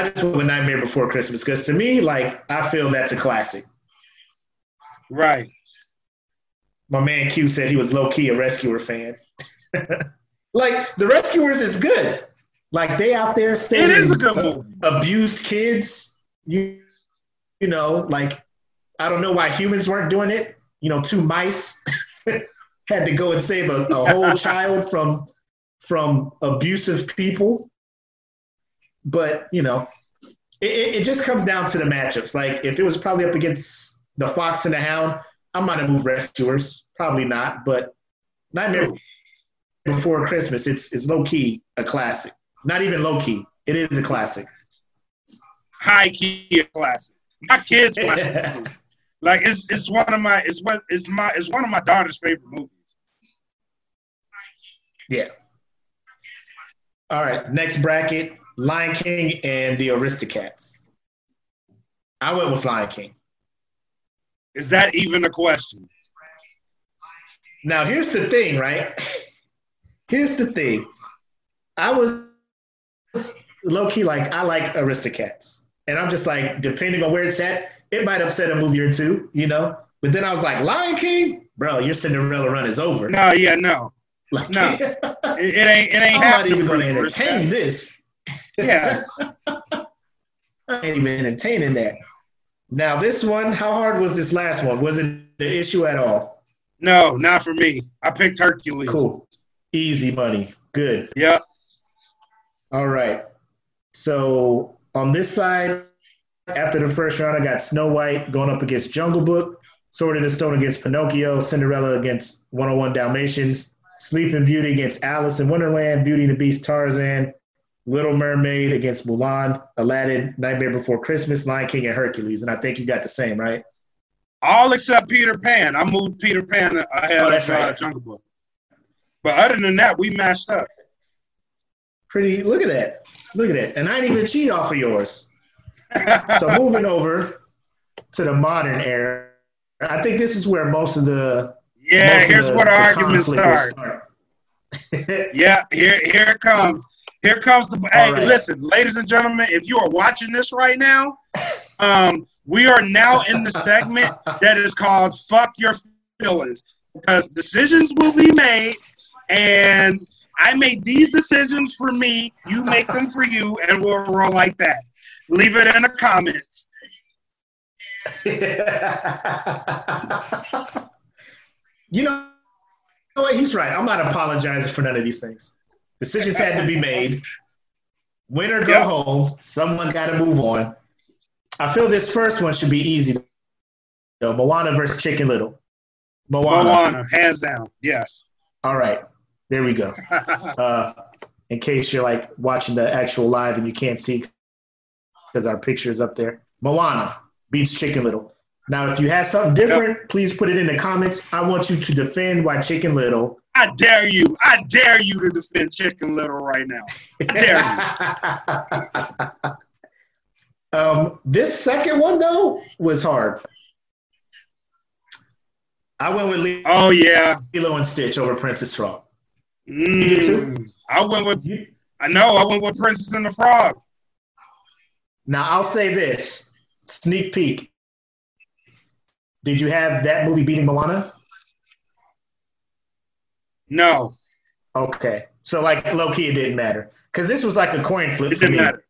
just went Nightmare Before Christmas because to me, like I feel that's a classic. Right. My man Q said he was low key a rescuer fan. like the rescuers is good. Like they out there saving It is a good movie. abused kids. You you know, like I don't know why humans weren't doing it. You know, two mice had to go and save a, a whole child from from abusive people. But you know, it, it, just comes down to the matchups. Like if it was probably up against the Fox and the Hound, I might have moved Rescuers. Probably not, but Nightmare Before Christmas, it's it's low key a classic. Not even low key. It is a classic. High key a classic. My kids watch this movie. Like it's it's one of my it's what it's my it's one of my daughter's favorite movies. Yeah. All right. Next bracket: Lion King and the Aristocats. I went with Lion King. Is that even a question? Now, here's the thing, right? here's the thing. I was low key like I like Aristocats, and I'm just like, depending on where it's at, it might upset a movie or two, you know. But then I was like, Lion King, bro, your Cinderella run is over. No, yeah, no. Like, no. It, it ain't it ain't happening even to entertain this. Yeah. I ain't even entertaining that. Now, this one, how hard was this last one? Was it the issue at all? No, not for me. I picked Hercules. Cool. Easy money. Good. Yep. All right. So on this side, after the first round, I got Snow White going up against Jungle Book, Sword in the Stone against Pinocchio, Cinderella against 101 Dalmatians, Sleeping Beauty against Alice in Wonderland, Beauty and the Beast Tarzan, Little Mermaid against Mulan, Aladdin, Nightmare Before Christmas, Lion King, and Hercules. And I think you got the same, right? All except Peter Pan. I moved Peter Pan ahead Oh, that's of uh, right. Jungle Book. But other than that, we matched up. Pretty. Look at that. Look at that. And I didn't even cheat off of yours. So moving over to the modern era, I think this is where most of the yeah, here's the- where the, the arguments will start. Yeah, here here it comes. Here comes the hey, right. listen, ladies and gentlemen, if you are watching this right now, um, we are now in the segment that is called Fuck Your Feelings. Because decisions will be made, and I made these decisions for me, you make them for you, and we'll roll like that. Leave it in the comments. you know what? He's right. I'm not apologizing for none of these things. Decisions had to be made. Win or go Yep. home. Someone got to move on. I feel this first one should be easy. Though. Moana versus Chicken Little. Moana. Moana, hands down. Yes. All right. There we go. Uh, in case you're like watching the actual live and you can't see because our picture is up there. Moana beats Chicken Little. Now, if you have something different, please put it in the comments. I want you to defend why Chicken Little. I dare you. I dare you to defend Chicken Little right now. I dare you. um, this second one though was hard. I went with Oh yeah. Lilo and Stitch over Princess Frog. Mm. I went with I know. I went with Princess and the Frog. Now I'll say this: sneak peek. Did you have that movie beating Moana? No, Okay, so like low key, it didn't matter because this was like a coin flip it for didn't me. matter.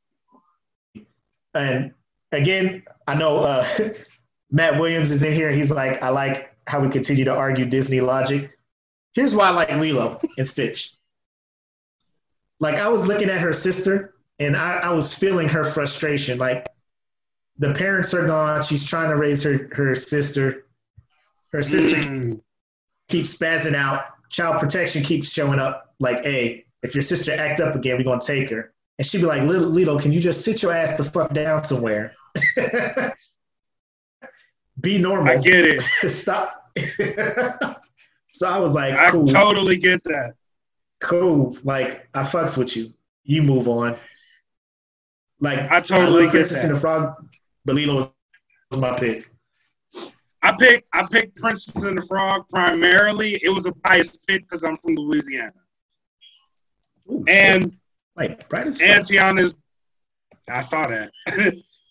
And again, I know uh, Matt Williams is in here. And he's like, I like how we continue to argue Disney logic. Here's why I like Lilo and Stitch. Like I was looking at her sister and I, I was feeling her frustration. Like the parents are gone. She's trying to raise her, her sister. Her sister Mm, keeps spazzing out. Child protection keeps showing up. Like, hey, if your sister act up again, we're gonna take her. And she'd be like, "Little Lilo, can you just sit your ass the fuck down somewhere? Be normal. I get it. Stop." so I was like, I totally get that. cool. Like, I fucks with you. You move on." Like, I totally love get Princess and that. the Frog, but Lilo was my pick. I picked I picked Princess and the Frog primarily. It was a biased pick because I'm from Louisiana, Ooh, and like, bright as and Tiana's. I saw that.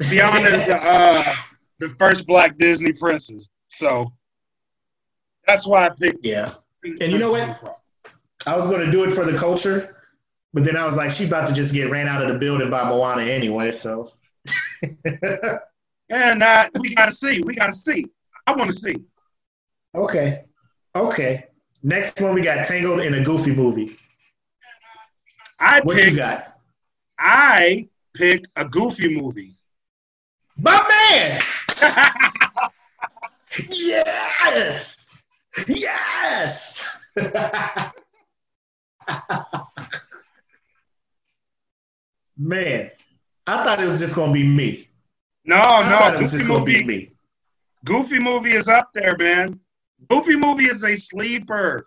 Tiana's the uh, the first Black Disney princess, so that's why I picked. yeah. And you know what? Princess and the Frog. I was going to do it for the culture, but then I was like, she's about to just get ran out of the building by Moana anyway. So, And uh, we gotta see. We gotta see. I want to see. okay, okay. Next one, we got Tangled in a Goofy movie. I What picked. you got, I picked a Goofy movie. my man? Yes, yes. man, I thought it was just going to be me. no, I no, it was Goofy just going to be me. Goofy movie is up there, man. Goofy movie is a sleeper.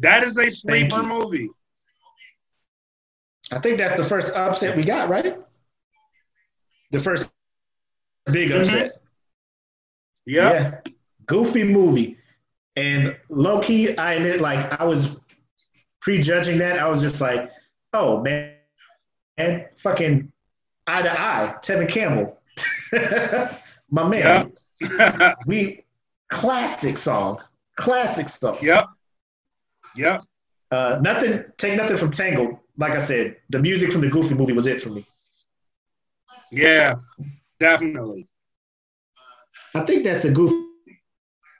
That is a sleeper movie. I think that's the first upset we got, right? The first big Mhm. upset. Yep. Yeah. Goofy movie. And low key, I admit, like, I was prejudging that. I was just like, oh, man, and fucking eye to eye, Tevin Campbell. My man. Yep. We, classic song. Classic song. yep. Yep. Uh, nothing, take nothing from Tangled. Like I said, the music from the Goofy movie was it for me. Yeah. Definitely. I think that's a goofy.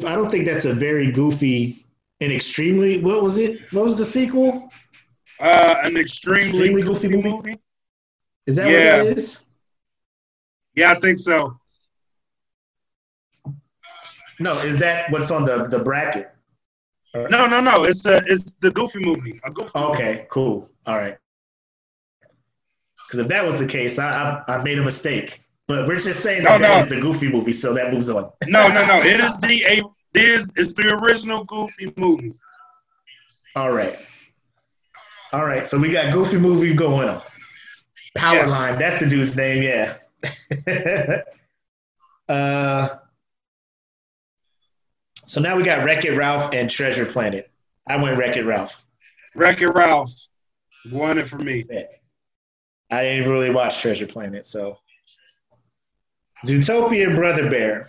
I don't think that's a very goofy and extremely. What was it? What was the sequel? Uh, an extremely, Extremely goofy, Goofy movie. movie? Is that Yeah. what it is? Yeah, I think so. No, is that what's on the the bracket? No, no, no. It's a, it's the Goofy movie. A Goofy. Okay, cool. All right. Because if that was the case, I, I I made a mistake. But we're just saying No, that that no. is the Goofy movie, so that moves on. No, no, no. It is the a. It is it's the original Goofy movie. All right. All right. So we got Goofy movie going on. Powerline. That's the dude's name. Yeah. uh. So now we got Wreck It Ralph and Treasure Planet. I went Wreck It Ralph. Wreck It Ralph won it for me. I didn't really watch Treasure Planet, so Zootopia and Brother Bear.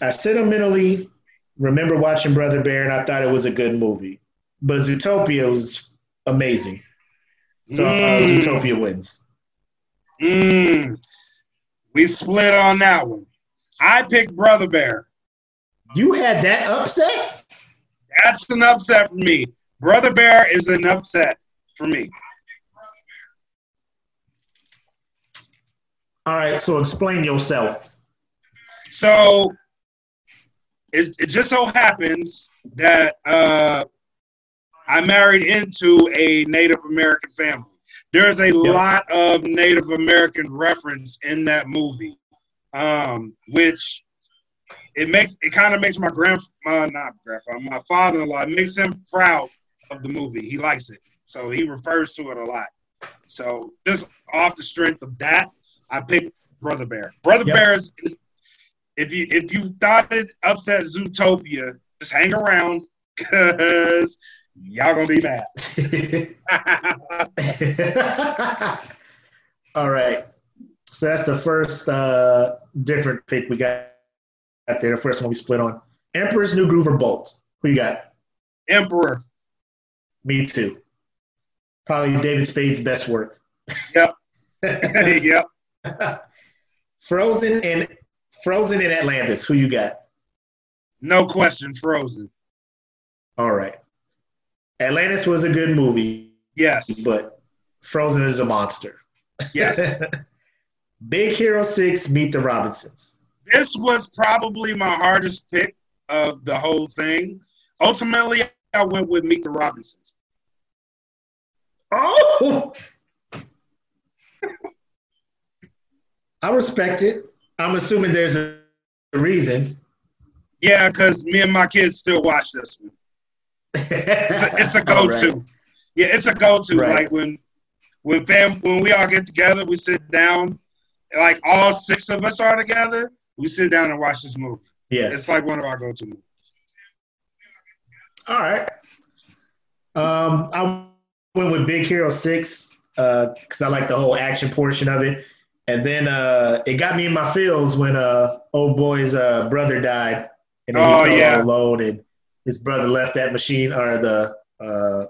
I sentimentally remember watching Brother Bear, and I thought it was a good movie. But Zootopia was amazing, so uh, Mm. Zootopia wins. Mm. We split on that one. I picked Brother Bear. You had that upset? That's an upset for me. Brother Bear is an upset for me. All right, so explain yourself. So it, it just so happens that uh, I married into a Native American family. There's a lot of Native American reference in that movie, um, which it makes it kind of makes my grand my not grandfather my father-in-law it makes him proud of the movie. He likes it, so he refers to it a lot. So just off the strength of that, I picked Brother Bear. Brother Yep. Bear is, is if you if you thought it upset Zootopia, just hang around because y'all gonna be mad. All right. So that's the first uh, different pick we got there. The first one we split on. Emperor's New Groove or Bolt? Who you got? Emperor. Me too. Probably David Spade's best work. Yep. yep. Frozen and Frozen in Atlantis. Who you got? No question, Frozen. All right. Atlantis was a good movie. Yes. But Frozen is a monster. Yes. Big Hero 6, Meet the Robinsons. This was probably my hardest pick of the whole thing. Ultimately, I went with Meet the Robinsons. Oh! I respect it. I'm assuming there's a reason. Yeah, because me and my kids still watch this one. It's a, it's a go-to. Right. Yeah, it's a go-to. Right. Like when when fam when we all get together, we sit down, like all six of us are together. We sit down and watch this movie. Yeah, it's like one of our go-to movies. All right. Um, I went with Big Hero Six because uh, I like the whole action portion of it. And then uh, it got me in my feels when uh, old boy's uh, brother died, and then oh, he felt yeah. all alone, and his brother left that machine or the uh,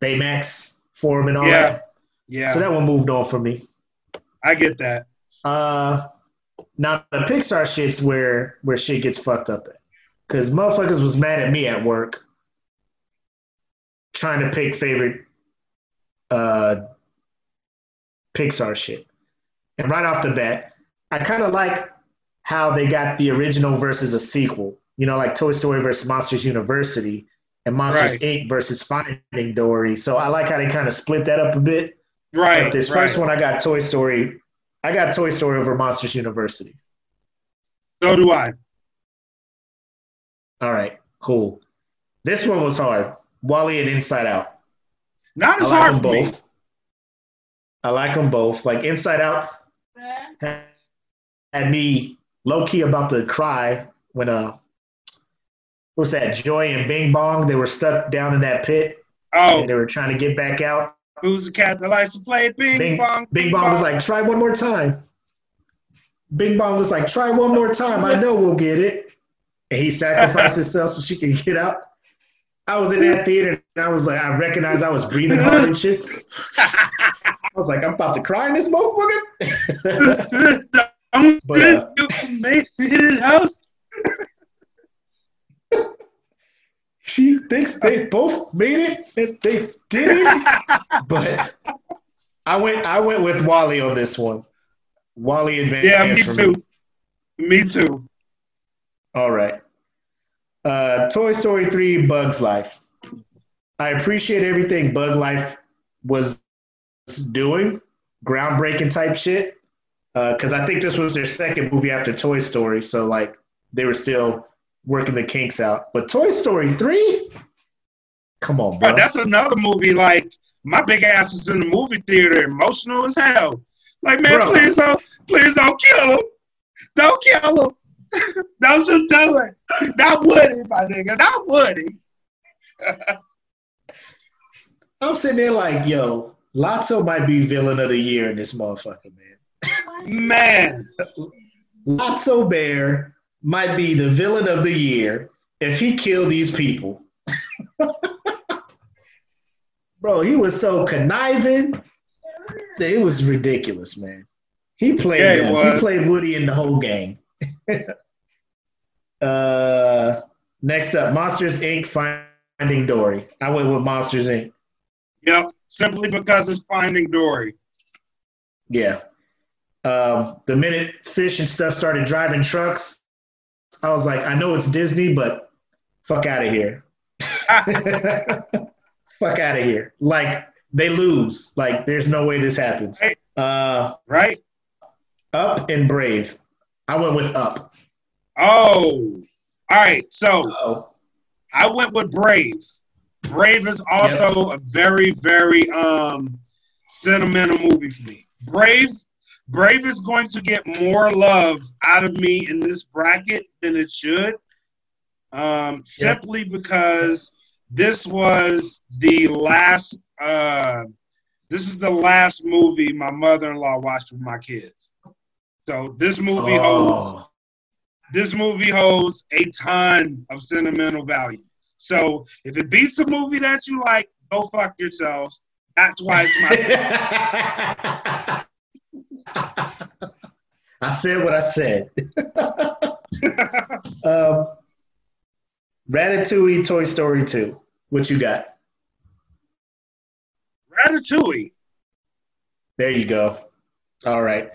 Baymax for him and all yeah. that. Yeah. So that one moved on for me. I get that. Uh, now the Pixar shit's where where shit gets fucked up at, because motherfuckers was mad at me at work trying to pick favorite uh Pixar shit. And right off the bat, I kind of like how they got the original versus a sequel. You know, like Toy Story versus Monsters University and Monsters right. Inc. versus Finding Dory. So I like how they kind of split that up a bit. Right. But this right. first one, I got Toy Story. I got Toy Story over Monsters University. So do I. All right, cool. This one was hard. WALL-E and Inside Out. Not as like hard for both. Me. I like them both. Like Inside Out had me low key about to cry when uh what's that Joy and Bing Bong they were stuck down in that pit. Oh, they were trying to get back out. Who's the cat that likes to play Bing, Bing Bong? Bing, Bing Bong, Bong was like, try one more time. Bing Bong was like, try one more time. I know we'll get it. And he sacrificed himself so she could get out. I was in that theater and I was like, I recognized I was breathing hard and shit. I was like, I'm about to cry in this motherfucker. but, uh, you made it out. She thinks they both made it and they didn't. but I went I went with WALL-E on this one. WALL-E advanced. Yeah, me too. Me. me too. All right. Uh, Toy Story 3 Bugs Life. I appreciate everything Bug Life was doing, groundbreaking type shit. Because uh, I think this was their second movie after Toy Story, so like they were still working the kinks out. But Toy Story three, come on, bro. that's another movie. Like my big ass is in the movie theater, emotional as hell. Like man, bro. please don't, please don't kill him. Don't kill him. don't you do it. Not Woody, my nigga. Not Woody. I'm sitting there like, yo, Lotso might be villain of the year in this motherfucker, man. Man. Lotso Bear might be the villain of the year if he killed these people. Bro, he was so conniving. It was ridiculous, man. He played yeah, he played Woody in the whole game. uh, next up, Monsters Inc. Finding Dory. I went with Monsters Inc. Yep simply because it's Finding Dory. Yeah. Um, the minute fish and stuff started driving trucks, I was like, I know it's Disney, but fuck out of here. fuck out of here. Like they lose. Like there's no way this happens. Right. Uh, right. Up and Brave. I went with Up. Oh, all right. So Uh-oh. I went with Brave. Brave is also yep. a very, very um, sentimental movie for me. Brave, Brave is going to get more love out of me in this bracket than it should, um, simply yep. because this was the last. Uh, this is the last movie my mother-in-law watched with my kids. So this movie holds Oh, this movie holds a ton of sentimental value. So if it beats a movie that you like, go fuck yourselves. That's why it's my. I said what I said. um, Ratatouille, Toy Story 2. What you got? Ratatouille. There you go. All right.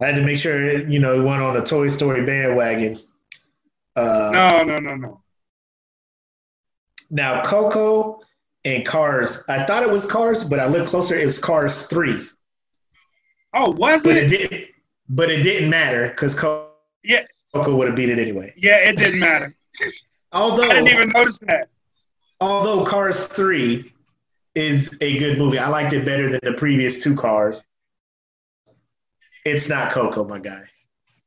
I had to make sure, you know, it went on a Toy Story bandwagon. Uh, No, no, no, no. Now, Coco and Cars. I thought it was Cars, but I looked closer. It was Cars 3. Oh, was But it it? But it didn't matter because Coco Yeah, would have beat it anyway. yeah, it didn't matter. Although, I didn't even notice that. although Cars 3 is a good movie, I liked it better than the previous two Cars. It's not Coco, my guy.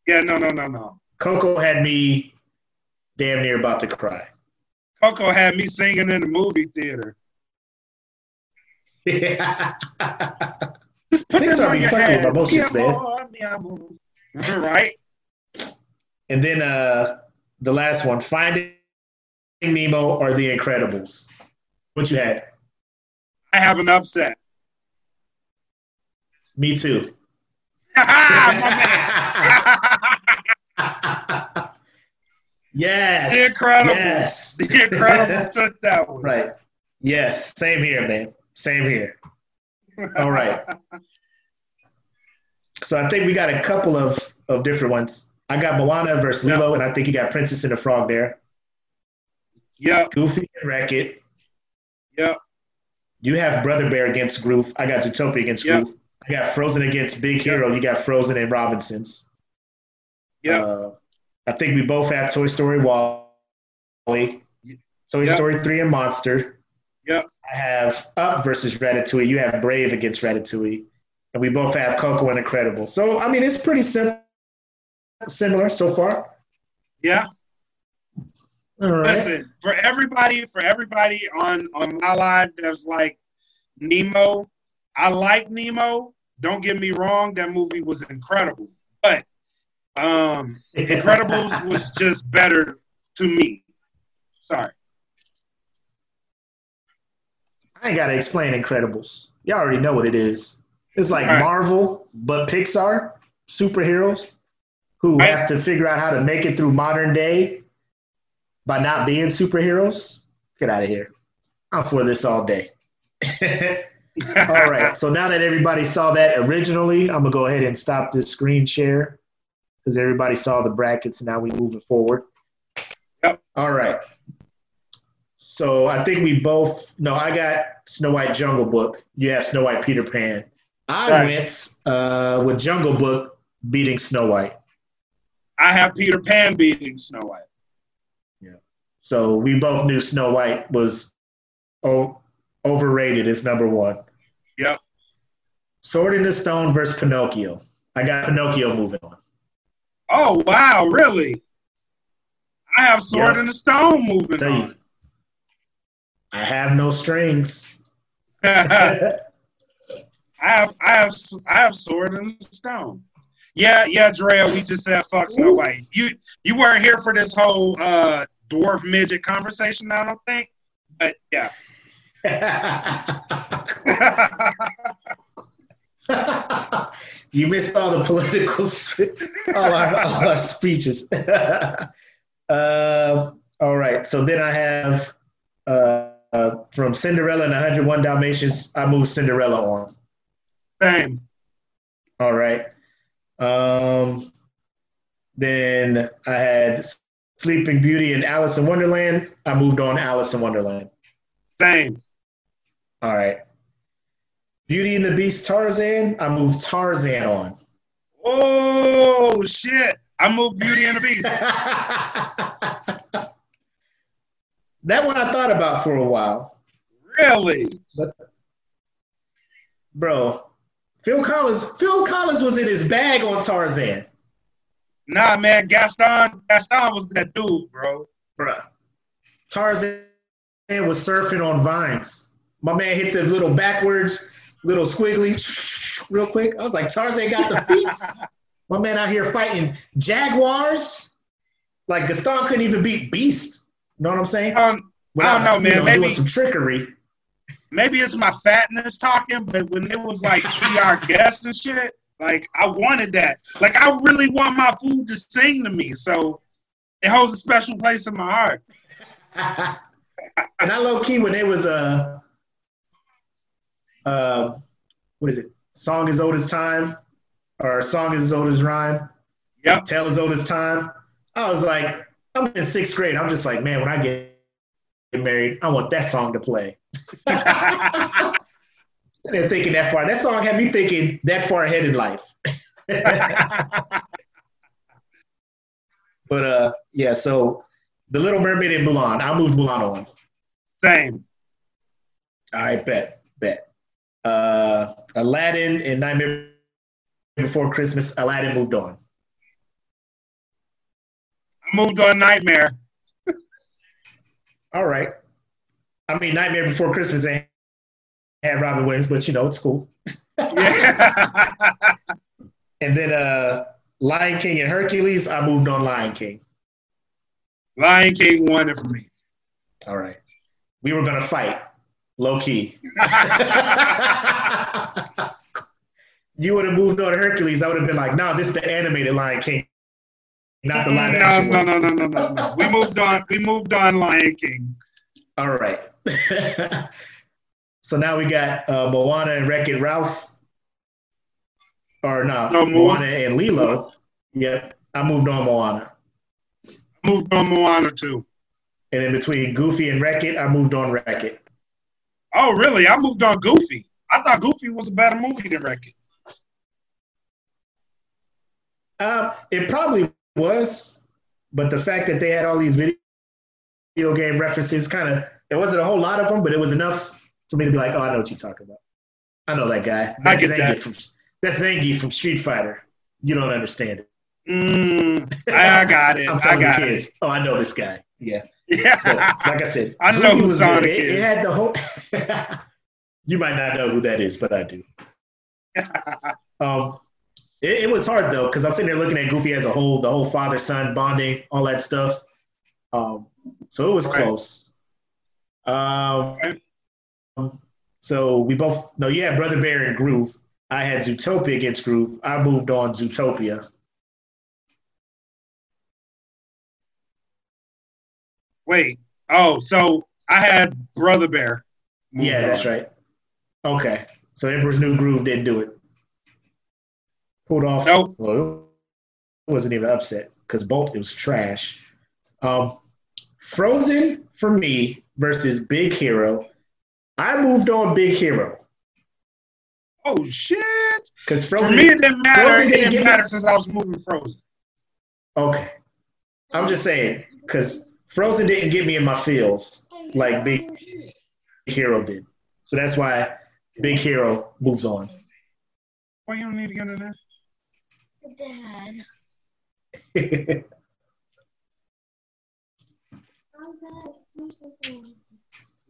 Yeah, no, no, no, no. Coco had me damn near about to cry. Coco had me singing in the movie theater. Just put Pixar on your with head. emotions, man. amor, mi amor. Right? and then uh, the last one, Finding Nemo or The Incredibles. What you had? I have an upset. Me too. Yes. The Incredibles. Yes. the Incredibles took that one. Right. Yes. Same here, man. Same here. All right. So I think we got a couple of, of different ones. I got Moana versus Lilo, and I think you got Princess and the Frog there. Yep, Goofy and Wreck It. yep, You have Brother Bear against Goof. I got Zootopia against Yep. Goof. I got Frozen against Big Yep. Hero. You got Frozen and Robinsons. yep. Uh, I think we both have Toy Story WALL-E, Toy Yep. Story 3 and Monster. Yep. I have Up versus Ratatouille. You have Brave against Ratatouille. And we both have Coco and Incredible. So, I mean, it's pretty sim- similar so far. yeah. All right. Listen, for everybody, for everybody on on my live that's like Nemo, I like Nemo. Don't get me wrong, that movie was incredible. But um Incredibles was just better to me. Sorry. I ain't got to explain Incredibles. Y'all already know what it is. It's like right. Marvel, but Pixar, superheroes who Right. have to figure out how to make it through modern day by not being superheroes. Get out of here. I'm for this all day. all right. So now that everybody saw that originally, I'm going to go ahead and stop this screen share because everybody saw the brackets. and Now we moving forward. Yep. All right. So I think we both no, I got Snow White Jungle Book. You have Snow White Peter Pan. I Right. went uh, with Jungle Book beating Snow White. I have Peter Pan beating Snow White. Yeah. So we both knew Snow White was o- overrated as number one. Yep. Sword in the Stone versus Pinocchio. I got Pinocchio moving on. Oh wow, really? I have Sword Yep. in the Stone moving on. I have no strings. I have I have I have Sword and Stone. Yeah, yeah, Drea, we just said fuck White. You you weren't here for this whole uh dwarf midget conversation, I don't think. But yeah. you missed all the political, sp- all our, all our speeches. uh, all right, so then I have uh, uh, from Cinderella and 101 Dalmatians. I moved Cinderella on. Same. All right. Um, then I had Sleeping Beauty and Alice in Wonderland. I moved on Alice in Wonderland. Same. All right. Beauty and the Beast Tarzan. I moved Tarzan on. Oh shit. I moved Beauty and the Beast. that one I thought about for a while, Really? But, bro. Phil Collins. Phil Collins was in his bag on Tarzan, Nah, man, Gaston, Gaston was that dude, bro. bro. Tarzan was surfing on vines. My man hit the little backwards, little squiggly, real quick. I was like, Tarzan got the beats. My man out here fighting jaguars. Like Gaston couldn't even beat Beast. Know what I'm saying? Um, I don't know, man. Know, Maybe some trickery. maybe it's my fatness talking, but when it was like be our guest and shit, like I wanted that. Like I really want my food to sing to me. So it holds a special place in my heart. and I low key when it was a uh, uh, what is it? Song as old as time, or song as old as rhyme. Yep. Tale as old as time. I was like, I'm in sixth grade. I'm just like, man, when I get married, I want that song to play. and thinking that far. That song had me thinking that far ahead in life. but uh, yeah. So the Little Mermaid and Mulan. I'll move Mulan on. Same. All right, bet, bet. Uh, Aladdin and Nightmare Before Christmas. Aladdin moved on. I moved on Nightmare. All right. I mean, Nightmare Before Christmas ain't had Robin Williams, but you know it's cool. Yeah. And then uh, Lion King and Hercules. I moved on Lion King. Lion King won it for me. All right. We were gonna fight, low key. you would have moved on Hercules. I would have been like, no, this is the animated Lion King, not the live no, action. no, no, no, no, no, no. We moved on. We moved on Lion King. All right. so now we got uh, Moana and Wreck It Ralph. Or no, No, Moana and Lilo. Yep. I moved on Moana. I Moved on Moana too. And in between Goofy and Wreck It, I moved on Wreck It. Oh, really? I moved on Goofy. I thought Goofy was a better movie than Wreck It. Um, it probably was, but the fact that they had all these video game references kind of, it wasn't a whole lot of them, but it was enough for me to be like, oh, I know what you're talking about. I know that guy. I That's get Zangief that. From, that's Zangief from Street Fighter. You don't understand it. Mm, I, I got it. I'm I telling got the it. kids. Oh, I know this guy. Yeah. But Yeah. like I said, I know who was Sonic. It, it is. had the whole. you might not know who that is, but I do. Um, it, it was hard though because I'm sitting there looking at Goofy as a whole, the whole father son bonding, all that stuff. Um, so it was Right. close. Um, so we both no, you had Brother Bear and Groove. I had Zootopia against Groove. I moved on Zootopia. Wait. Oh, so I had Brother Bear. yeah, that's right. Okay, so Emperor's New Groove didn't do it. Pulled off. Nope. Well, it wasn't even upset because Bolt it was trash. Um, Frozen for me versus Big Hero. I moved on Big Hero Oh shit! because For Frozen. me, it didn't matter. Frozen It didn't didn't matter because I was moving Frozen. okay, I'm just saying because Frozen didn't get me in my feels like Big Hero did. So that's why Big Hero moves on. Why you don't need to get in there? Dad.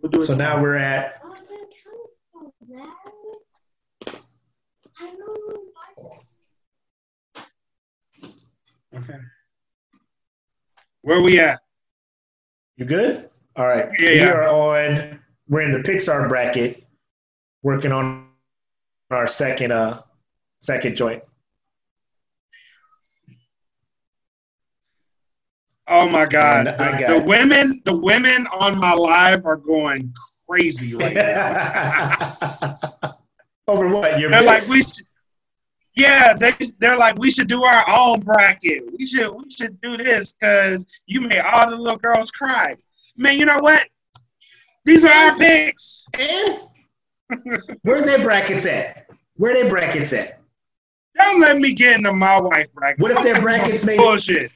We'll do it so now we're at Okay. Where are we at? You good? All right. Yeah, we yeah. are on. We're in the Pixar bracket, working on our second uh second joint. Oh my God! The, got the women, the women on my live are going crazy right now. Over what? Your They're like, we should. Yeah, they they're like, we should do our own bracket. We should we should do this because you made all the little girls cry. Man, you know what? These are our picks. And where's their brackets at? Where they brackets at? Don't let me get into my wife bracket. What if their brackets made- bullshit?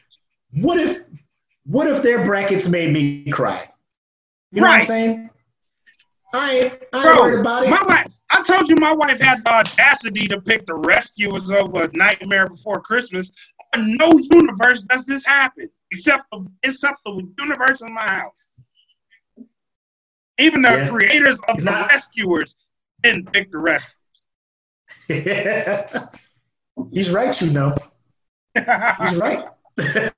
What if what if their brackets made me cry? You know what I'm saying? I ain't, I ain't worried about it. my wife. I told you my wife had the audacity to pick the rescuers of a Nightmare Before Christmas. No universe does this happen except the, except the universe in my house. Even the Yeah. creators of He's the not- rescuers didn't pick the rescuers. He's right, you know. He's right.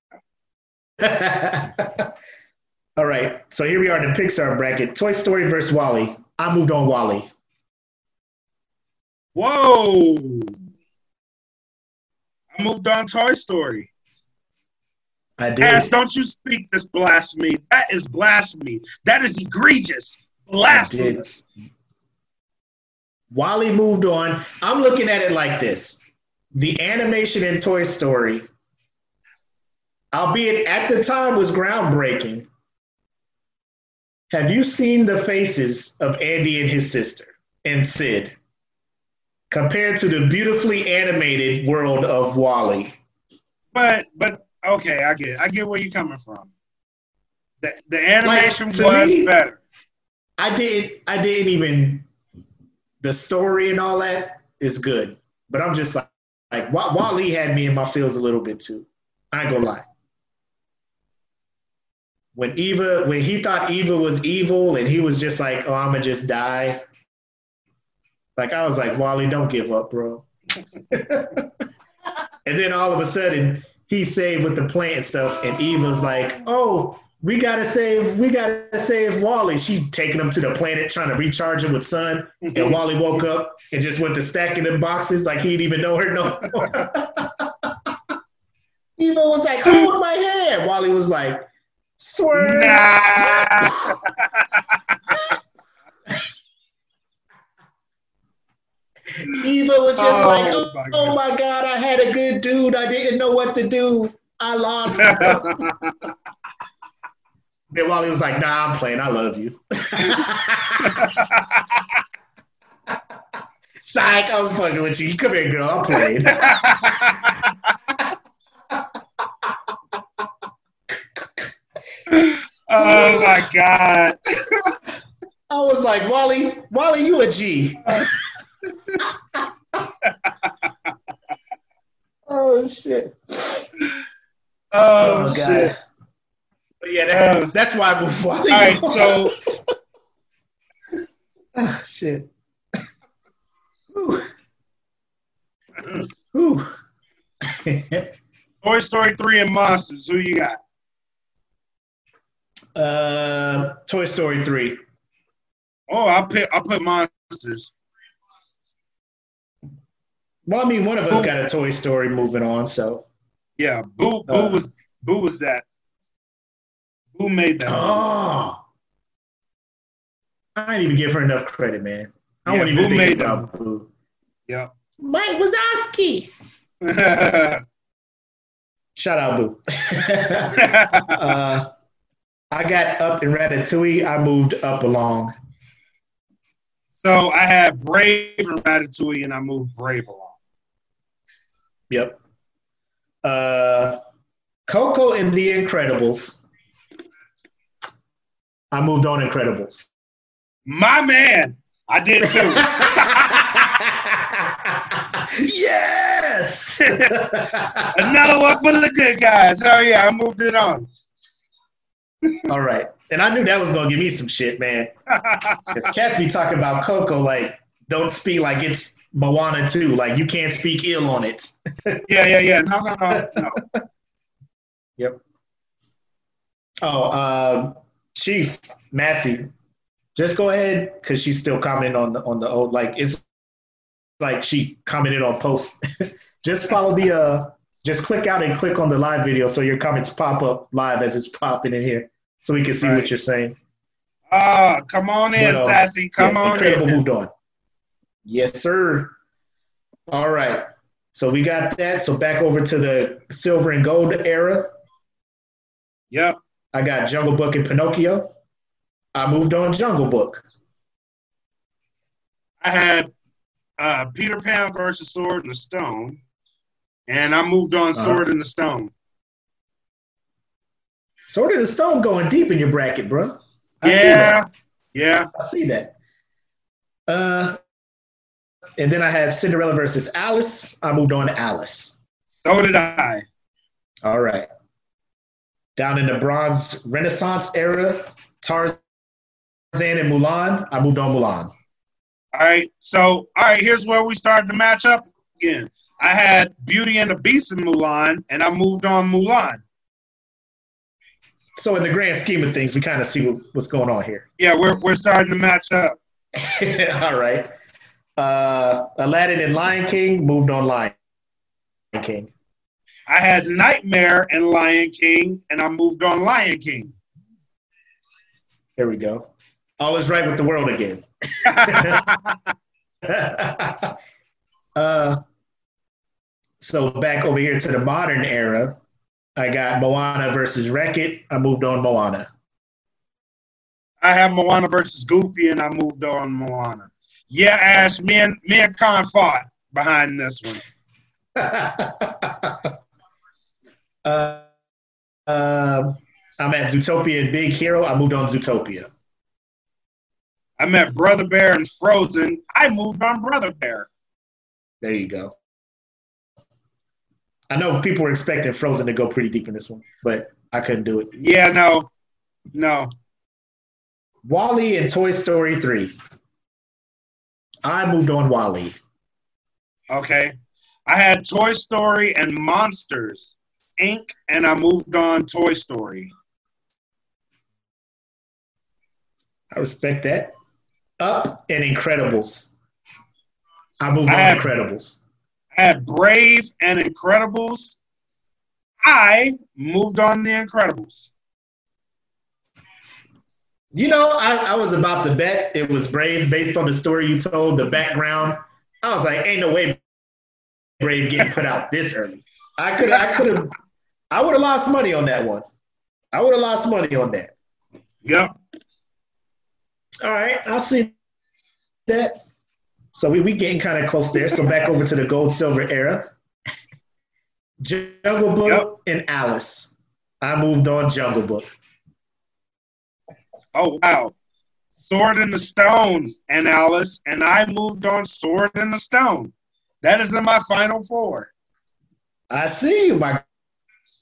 All right. So here we are in the Pixar bracket. Toy Story versus WALL-E. I moved on WALL-E. Whoa! I moved on Toy Story. I did. Ass, don't you speak this blasphemy. That is blasphemy. That is egregious. Blasphemous. WALL-E moved on. I'm looking at it like this the animation in Toy Story, albeit at the time was groundbreaking. Have you seen the faces of Andy and his sister and Sid compared to the beautifully animated world of WALL-E? But but okay, I get I get where you're coming from. The the animation Like, was me- better. I didn't I didn't even the story and all that is good. But I'm just like like WALL-E had me in my feels a little bit too. I ain't gonna lie. When Eva when he thought Eva was evil and he was just like, oh, I'ma just die. Like I was like, WALL-E, don't give up, bro. and then all of a sudden he saved with the plant stuff, and Eva's like, oh, we gotta save, we gotta save WALL-E. She taking him to the planet trying to recharge him with sun. And WALL-E woke up and just went to stacking the boxes like he didn't even know her no more. Eva was like, hold my hand. WALL-E was like, swear. Nah. Eva was just Oh, like, oh, my oh my God, I had a good dude. I didn't know what to do. I lost. then WALL-E was like, nah, I'm playing. I love you. Psych, I was fucking with you. Come here, girl. I'm playing. Oh my god. I was like, WALL-E, WALL-E, you a G. oh shit. Oh, shit. But yeah, that's, Uh, that's why I moved WALL-E. All right, so Ah, shit. Whew. Whew. Toy Story 3 and Monsters, who you got? Uh, Toy Story 3. Oh, I'll put I'll put Monsters. Well, I mean, one of us got a Toy Story moving on, so. Yeah, Boo Boo Uh. was Boo was that. Boo made that. Oh. I didn't even give her enough credit, man. I Yeah, won't even Boo think made about Boo. Yeah. Mike Wazowski. Shout out, Boo. uh, I got up in Ratatouille. I moved up along. so I had Brave and Ratatouille, and I moved Brave along. Yep. Uh, Coco and the Incredibles. I moved on Incredibles. My man, I did too. yes. Another one for the good guys. Oh yeah, I moved it on. All right. And I knew that was gonna give me some shit, man. Because Cats be talking about Coco like don't speak like it's Moana too. Like you can't speak ill on it. yeah, yeah, yeah. No, no, no, no. Yep. Oh, um, Chief Massey, just go ahead because she's still commenting on the on the old like it's like she commented on posts. just follow the uh, just click out and click on the live video so your comments pop up live as it's popping in here, so we can see Right. what you're saying. Ah, come on in, But, uh, sassy. Come Yeah, on Incredible in. moved on. Yes, sir. All right. So we got that. So back over to the silver and gold era. Yep. I got Jungle Book and Pinocchio. I moved on Jungle Book. I had uh, Peter Pan versus Sword the Stone, and I moved on Uh-huh. Sword in the Stone. Sword of the Stone going deep in your bracket, bro. I Yeah, yeah. I see that. Uh, and then I have Cinderella versus Alice. I moved on to Alice. So did I. All right. Down in the Bronze Renaissance era, Tarzan Tarzan and Mulan, I moved on Mulan. All right. So, all right, here's where we started to match up again. I had Beauty and the Beast in Mulan, and I moved on Mulan. So in the grand scheme of things, we kind of see what, what's going on here. Yeah, we're we're starting to match up. All right. Uh, Aladdin and Lion King moved on Lion King. I had Nightmare and Lion King, and I moved on Lion King. There we go. All is right with the world again. uh, so back over here to the modern era, I got Moana versus Wreck-It. I moved on Moana. I have Moana versus Goofy, and I moved on Moana. Yeah, Ash, me and me and Khan fought behind this one. uh, uh, I'm at Zootopia and Big Hero. I moved on Zootopia. I met Brother Bear and Frozen. I moved on Brother Bear. There you go. I know people were expecting Frozen to go pretty deep in this one, but I couldn't do it. Yeah, no, no. WALL-E and Toy Story 3. I moved on WALL-E. Okay. I had Toy Story and Monsters Inc., and I moved on Toy Story. I respect that. Up and Incredibles. I moved I on had, Incredibles. I had Brave and Incredibles. I moved on the Incredibles. You know, I, I, was about to bet it was Brave based on the story you told, the background. I was like, ain't no way Brave getting put out this early. I could I could have I would have lost money on that one. I would have lost money on that. Yep. All right, I'll see that. So we we getting kind of close there. So back over to the gold silver era. Jungle Book yep. and Alice. I moved on Jungle Book. Oh wow. Sword in the Stone and Alice, and I moved on Sword in the Stone. That is in my final four. I see you, my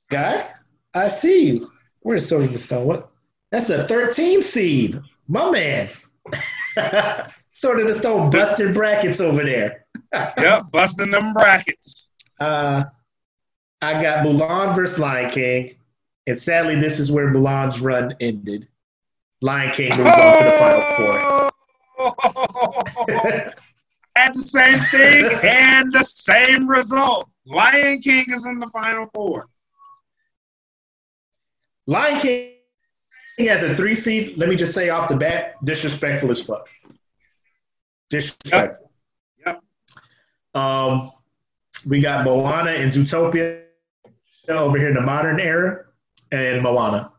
guy. I see you. Where's Sword in the Stone? What? That's a 13 seed. My man. Sword of the Stone busting brackets over there. yep, busting them brackets. Uh, I got Mulan versus Lion King, and sadly, this is where Mulan's run ended. Lion King moves oh! on to the final four. At the same thing and the same result. Lion King is in the final four. Lion King has a three seed. Let me just say off the bat, disrespectful as fuck. Disrespectful. Yep. yep. Um, we got Moana and Zootopia over here in the modern era, and Moana.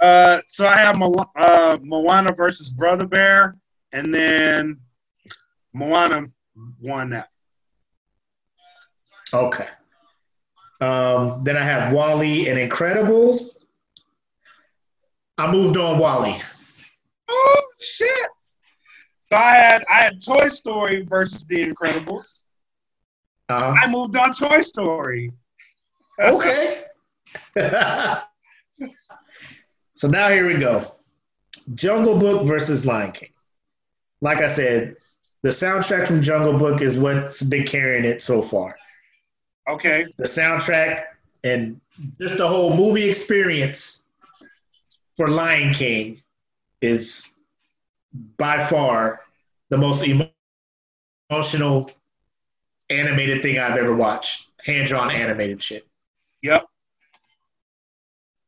Uh, so I have Mo- uh, Moana versus Brother Bear, and then Moana won that. Okay. Um, then I have WALL-E and Incredibles. I moved on WALL-E. Oh shit! So I had I had Toy Story versus The Incredibles. Uh-huh. I moved on Toy Story. okay. So now here we go. Jungle Book versus Lion King. Like I said, the soundtrack from Jungle Book is what's been carrying it so far. Okay. The soundtrack and just the whole movie experience for Lion King is by far the most emotional animated thing I've ever watched. Hand drawn animated shit. Yep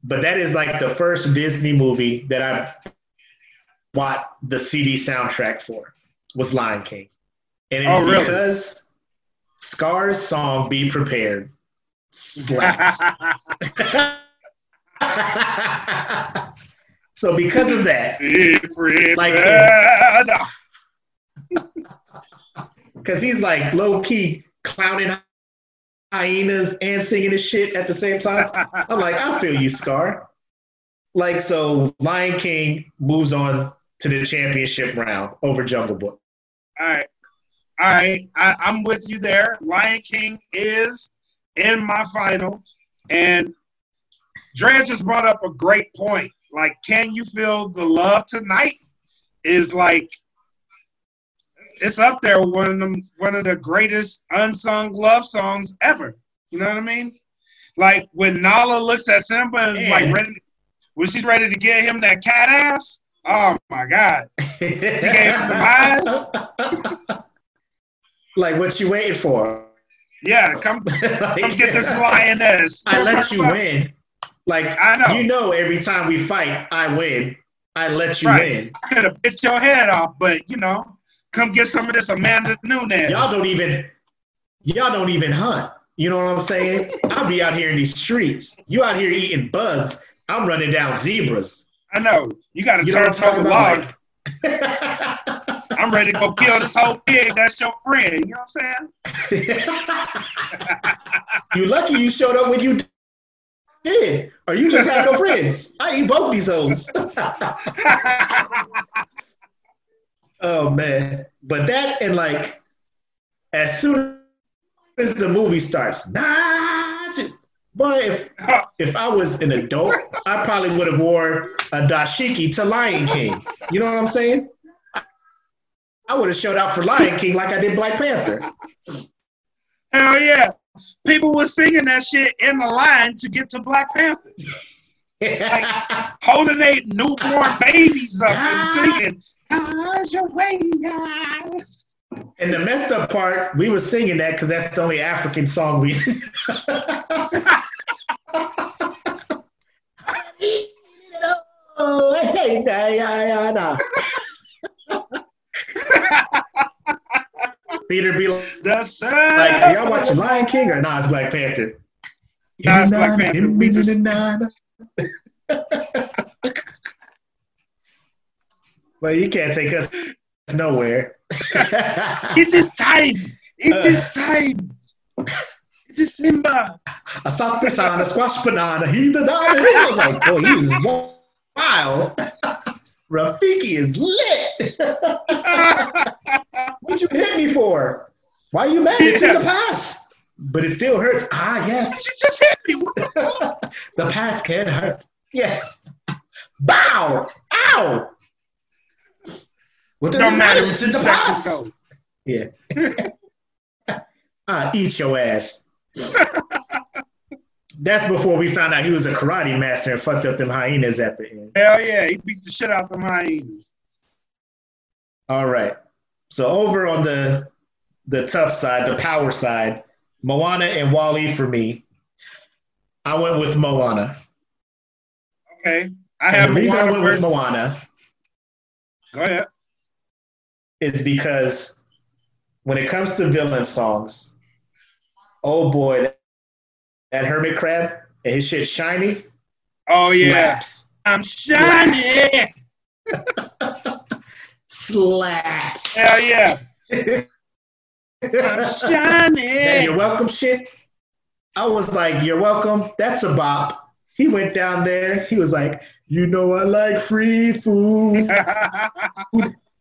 but that is like the first Disney movie that I bought the CD soundtrack for was Lion King, and it's oh, really? because Scar's song "Be Prepared" slaps. so because of that, like, because he's like low key clowning hyenas and singing his shit at the same time. I'm like, I feel you, Scar. Like, so Lion King moves on to the championship round over Jungle Book. All right. All right. I, I'm with you there. Lion King is in my final. And Dre just brought up a great point. Like "Can You Feel the Love Tonight" is like it's up there one of them one of the greatest unsung love songs ever. You know what I mean? Like when Nala looks at Simba and is like ready, when she's ready to get him that cat ass. Oh my god! He gave him the eyes. like what you waiting for? Yeah, come, come get this lioness. I let you win. Like I know. You know, every time we fight, I win. I let you Right. win. I could have bit your head off, but you know, come get some of this Amanda Nunes. Y'all don't even y'all don't even hunt. You know what I'm saying? I'll be out here in these streets. You out here eating bugs. I'm running down zebras. I know. You got to You turn what I'm talking over logs. I'm ready to go kill this whole pig. That's your friend. You know what I'm saying? you lucky you showed up when you did. Or you just have no friends. I eat both these hoes. oh man. But that and like as soon as the movie starts, nah, boy, if if I was an adult, I probably would have wore a dashiki to Lion King. You know what I'm saying? I would have showed out for Lion King like I did Black Panther. Hell yeah. People were singing that shit in the line to get to Black Panther. like Holding their newborn babies up and ah. singing. "How's your way, guys?" And the messed up part, we were singing that because that's the only African song we. Oh, hey, nah, yeah, yeah, nah. Peter be like, The sun. are y'all watching Lion King or nah, it's Black Panther? Nah, it's Black Panther. Well, you can't take us nowhere. It is time. It is time. It is Simba. I saw this on a squash banana. He the diamond. I was like, boy, he is wild. Rafiki is lit. What'd you hit me for? Why are you mad? It's in the past. But it still hurts. Ah, yes. You just hit me. the past can hurt. Yeah. Bow. Ow. What does matter? It's in the past. go. Yeah. ah, eat your ass. That's before we found out he was a karate master and fucked up them hyenas at the end. Hell yeah. He beat the shit out of them hyenas. All right. So over on the the tough side, the power side, Moana and WALL-E for me. I went with Moana. Okay. I And have the reason I Moana went with Moana Go ahead. is because when it comes to villain songs, oh boy, that, that hermit crab and his shit shiny. Oh yeah. I'm shiny. Slaps. Hell yeah. I'm that shiny. you're welcome shit. I was like, you're welcome. That's a bop. He went down there. He was like, you know I like free food,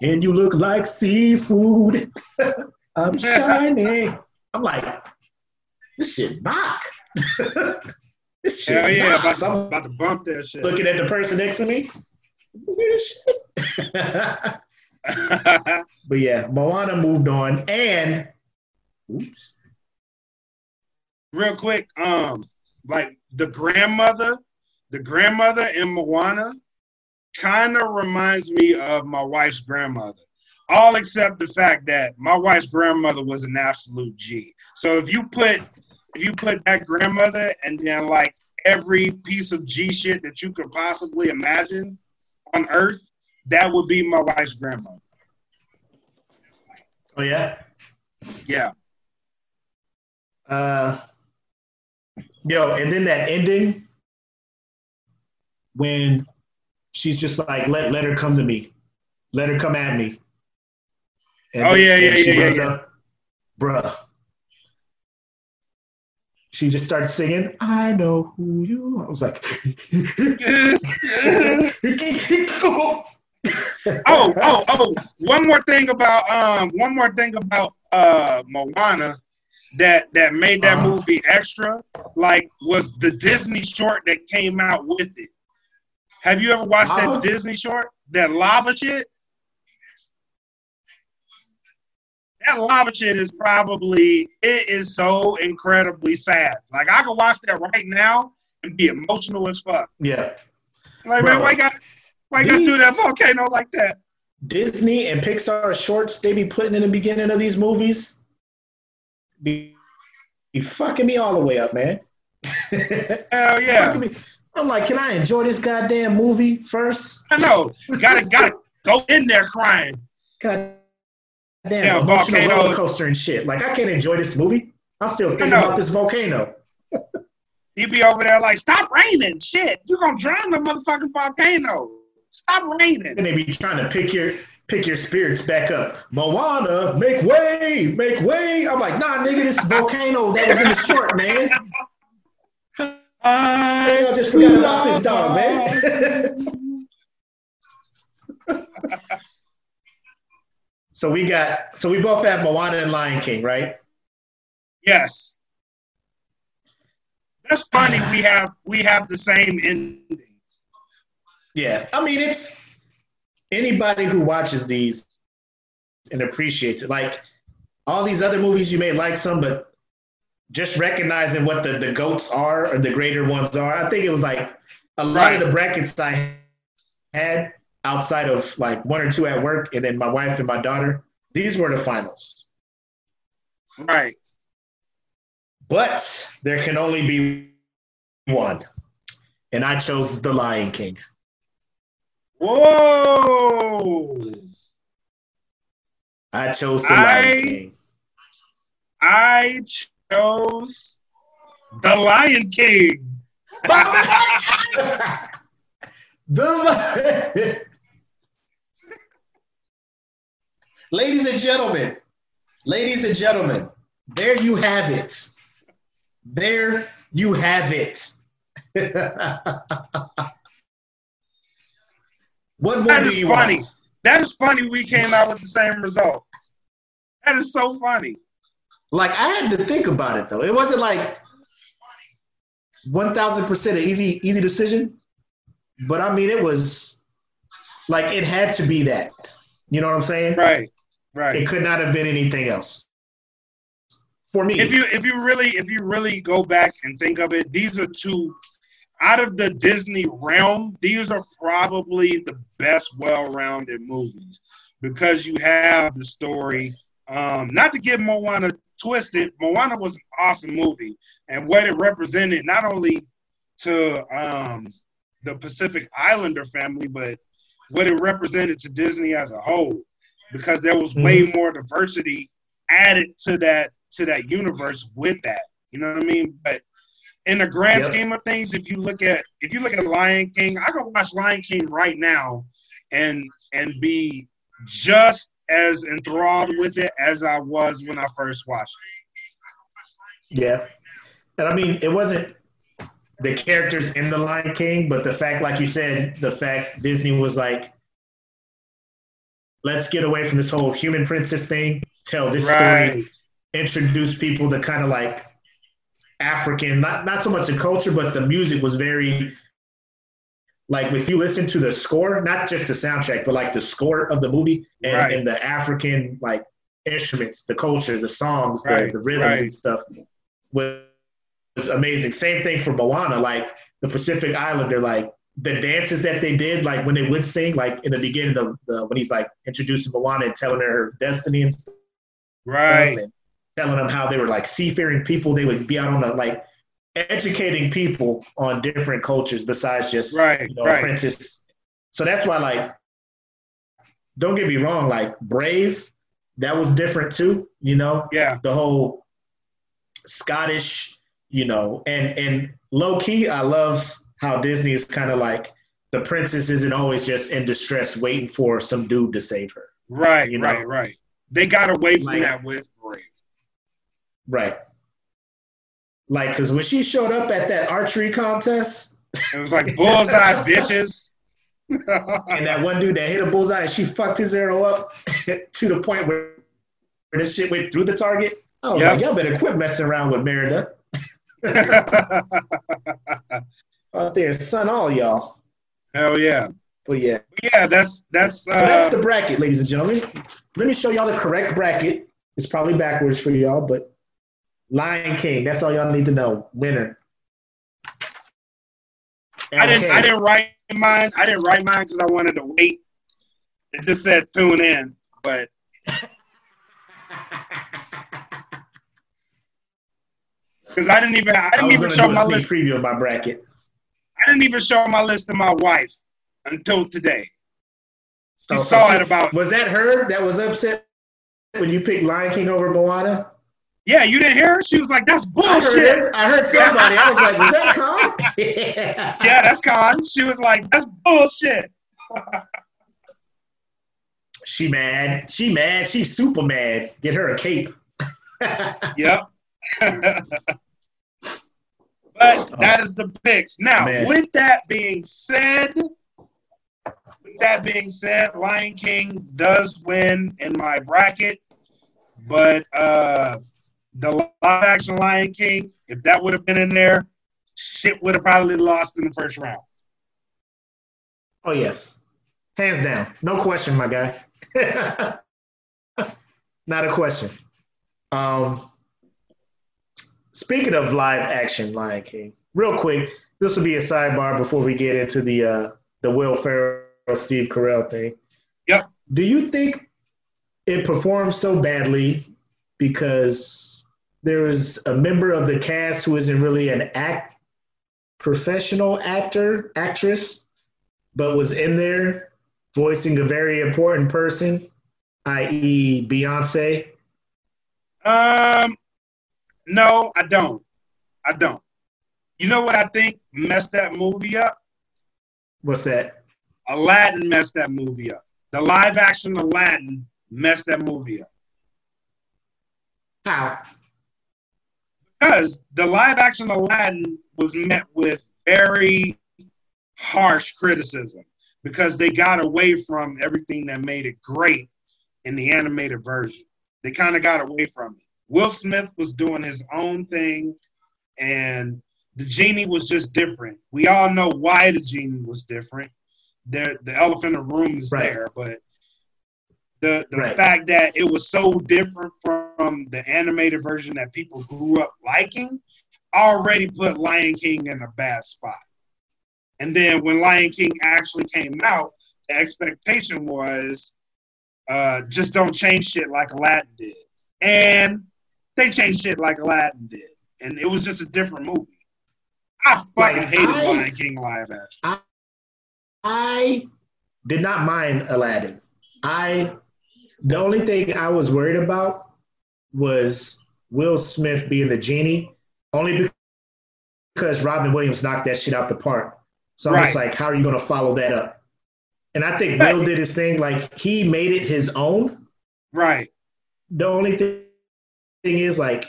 and you look like seafood. I'm shiny. I'm like, this shit knock. this shit Hell yeah. About I'm about to bump that shit. looking at the person next to me. Look at this shit. but yeah, Moana moved on, and oops, Real quick, um, like the grandmother, the grandmother in Moana kind of reminds me of my wife's grandmother. All except the fact that my wife's grandmother was an absolute G. So if you put if you put that grandmother and then like every piece of G shit that you could possibly imagine on earth, that would be my wife's grandmother. oh yeah, Yeah. uh, yo, and then that ending when she's just like, let let her come to me, let her come at me. And Oh, yeah, yeah, yeah, yeah, yeah. up, bruh. She just starts singing, I know who you are. I was like, oh, oh, oh! One more thing about um, one more thing about uh, Moana that that made that Uh-huh. movie extra. Like, was the Disney short that came out with it. Have you ever watched that Disney short? That lava shit? That lava shit is probably it is so incredibly sad. Like I could watch that right now and be emotional as fuck. Yeah. Like Bro. man, why you got why you got to do that volcano like that? Disney and Pixar shorts they be putting in the beginning of these movies be, be fucking me all the way up, man. Hell yeah. I'm like, can I enjoy this goddamn movie first? I know. Gotta gotta go in there crying. God damn, Yeah, volcano. roller coaster and shit. Like, I can't enjoy this movie. I'm still thinking about this volcano. He be over there like, stop raining. Shit. You gonna drown the motherfucking volcano. Stop raining. And they be trying to pick your pick your spirits back up. Moana, make way, make way. I'm like, nah, nigga, this volcano that was in the short, man. I just forgot about this dog, man. so we got, so we both have Moana and Lion King, right? Yes. That's funny. We have we have the same ending. Yeah, I mean, it's anybody who watches these and appreciates it. Like all these other movies, you may like some, but just recognizing what the, the goats are or the greater ones are, I think it was like a lot Right. of the brackets I had outside of like one or two at work, and then my wife and my daughter. These were the finals, Right. but there can only be one, and I chose The Lion King. Whoa. I chose The I- Lion King. I chose the Lion King. the ladies and gentlemen, ladies and gentlemen, there you have it. There you have it. what more That do is you funny. want? That is funny. We came out with the same result. That is so funny. Like I had to think about it though. It wasn't like one thousand percent an easy easy decision, but I mean it was like it had to be that. You know what I'm saying? Right. Right. It could not have been anything else. For me, if you if you really if you really go back and think of it, these are two out of the Disney realm. These are probably the best well-rounded movies because you have the story. Um, not to get Moana twisted, Moana was an awesome movie, and what it represented not only to um, the Pacific Islander family, but what it represented to Disney as a whole, because there was way more diversity added to that to that universe with that. You know what I mean? But in the grand Yep. scheme of things, if you look at if you look at Lion King, I can watch Lion King right now and and be just as enthralled with it as I was when I first watched it. yeah, and I mean it wasn't the characters in the Lion King, but the fact, like you said, the fact Disney was like, let's get away from this whole human princess thing, tell this Right. story, introduce people to kind of like African, not not so much the culture, but the music was very like if you listen to the score, not just the soundtrack, but like the score of the movie and, Right. and the African like instruments, the culture, the songs, the, the rhythms right. and stuff was, was amazing. Same thing for Moana, like the Pacific Islander, like the dances that they did, like when they would sing, like in the beginning of the when he's like introducing Moana and telling her her destiny and stuff, Right. and telling them how they were like seafaring people. They would be out on the like educating people on different cultures besides just Right, you know right. apprentice. So that's why like don't get me wrong, like Brave, that was different too, you know, Yeah. the whole Scottish, you know, and and low key, I love how Disney is kind of like the princess isn't always just in distress waiting for some dude to save her. Right. You know? right. Right. They got away from Like- that with. Right. Like, because when she showed up at that archery contest, It was like bullseye, bitches. and that one dude that hit a bullseye and she fucked his arrow up to the point where, where this shit went through the target, I was Yep. like, y'all better quit messing around with Merida. Out there, son, all y'all. Hell yeah. But yeah, yeah, that's that's so that's uh, the bracket, ladies and gentlemen. Let me show y'all the correct bracket. It's probably backwards for y'all, but Lion King. That's all y'all need to know. Winner. I didn't. I didn't write mine. I didn't write mine because I wanted to wait. It just said tune in, but because I didn't even I I didn't was even show my list. preview of my bracket. I didn't even show my list to my wife until today. She Oh, saw so it about Was that her that was upset when you picked Lion King over Moana? Yeah. You didn't hear her? She was like, "That's I heard, bullshit." I heard somebody. I was like, was that Con? Yeah, that's con. She was like, "That's bullshit." She mad. She mad. She's super mad. Get her a cape. Yep. but that is the picks. Now, Man. with that being said, with that being said, Lion King does win in my bracket, but uh the live action Lion King, if that would have been in there, shit would have probably lost in the first round. Oh yes, hands down, no question, my guy. Not a question. Um, speaking of live action Lion King, real quick, this will be a sidebar before we get into the uh, the Will Ferrell Steve Carell thing. Yep. Do you think it performed so badly because there was a member of the cast who isn't really an act professional actor actress but was in there voicing a very important person, i.e., Beyonce. Um no, I don't. I don't. You know what I think messed that movie up? What's that? Aladdin messed that movie up. The live action Aladdin messed that movie up. How? Because the live action Aladdin was met with very harsh criticism because they got away from everything that made it great in the animated version. They kind of got away from it. Will Smith was doing his own thing, and the genie was just different. We all know why the genie was different. The the elephant in the room is Right. there, but the the Right. fact that it was so different from the animated version that people grew up liking already put Lion King in a bad spot. And then when Lion King actually came out, the expectation was uh, just don't change shit like Aladdin did. And they changed shit like Aladdin did. And it was just a different movie. I fucking Like, hated I- Lion King live action. I did not mind Aladdin. I the only thing I was worried about was Will Smith being the genie, only because Robin Williams knocked that shit out the park. So I was like, how are you going to follow that up? And I think Right. Will did his thing, like he made it his own. Right. the only thing is like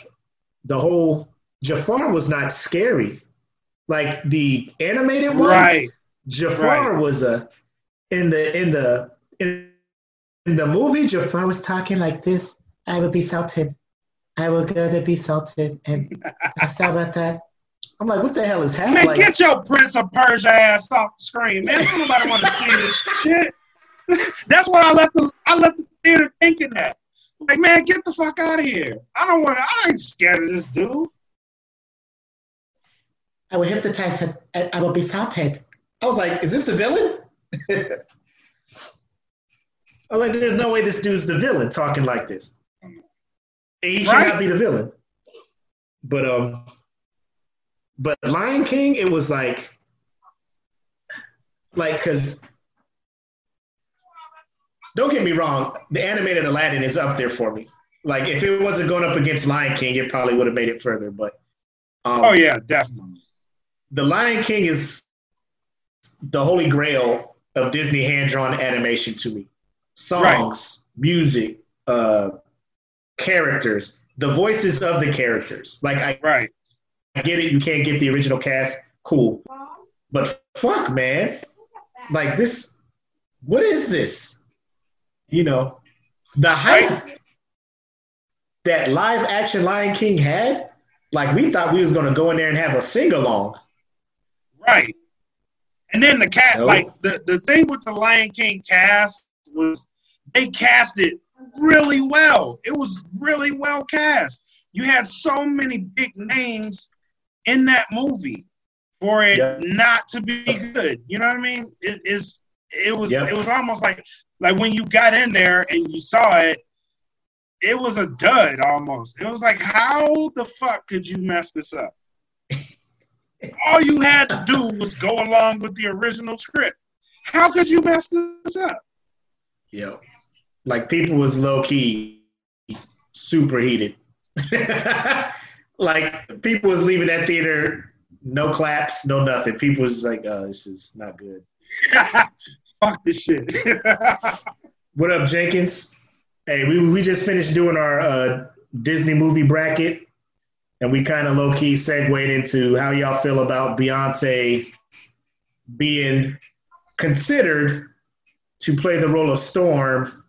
the whole Jafar was not scary. Like the animated one, Right. Jafar Right. was a in the in the in, in the movie. Jafar was talking like this. I will be salted. I will go to be salted, and I saw about that. I'm like, what the hell is happening? Man, Like, get your Prince of Persia ass off the screen, man. Nobody want to see this shit. That's why I left the I left the theater thinking that. Like, man, get the fuck out of here. I don't want to. I ain't scared of this dude. I will hypnotize. I, I will be salted. I was like, is this the villain? I was like, there's no way this dude's the villain talking like this. He Right. cannot be the villain. But um, but Lion King, it was like, like, cause don't get me wrong, the animated Aladdin is up there for me. Like, if it wasn't going up against Lion King, it probably would have made it further. But um, Oh yeah, definitely. the Lion King is the holy grail of Disney hand drawn animation to me. Songs, music, uh, characters, the voices of the characters. Like I, Right. I get it, you can't get the original cast, cool. But fuck, man, like this, what is this? You know, the hype Right. that live action Lion King had. Like we thought we was gonna go in there and have a sing along. Right. And then the cat, Nope. like the, the thing with the Lion King cast was they cast it really well. It was really well cast. You had so many big names in that movie for it Yeah. not to be good. You know what I mean? It is. It was. Yeah. It was almost like like when you got in there and you saw it. It was a dud almost. It was like, how the fuck could you mess this up? All you had to do was go along with the original script. How could you mess this up? Yeah. Like people was low key super heated. like people was leaving that theater, no claps, no nothing. People was like, oh, this is not good. Fuck this shit. What up, Jenkins? Hey, we, we just finished doing our uh, Disney movie bracket, and we kind of low key segued into how y'all feel about Beyonce being considered to play the role of Storm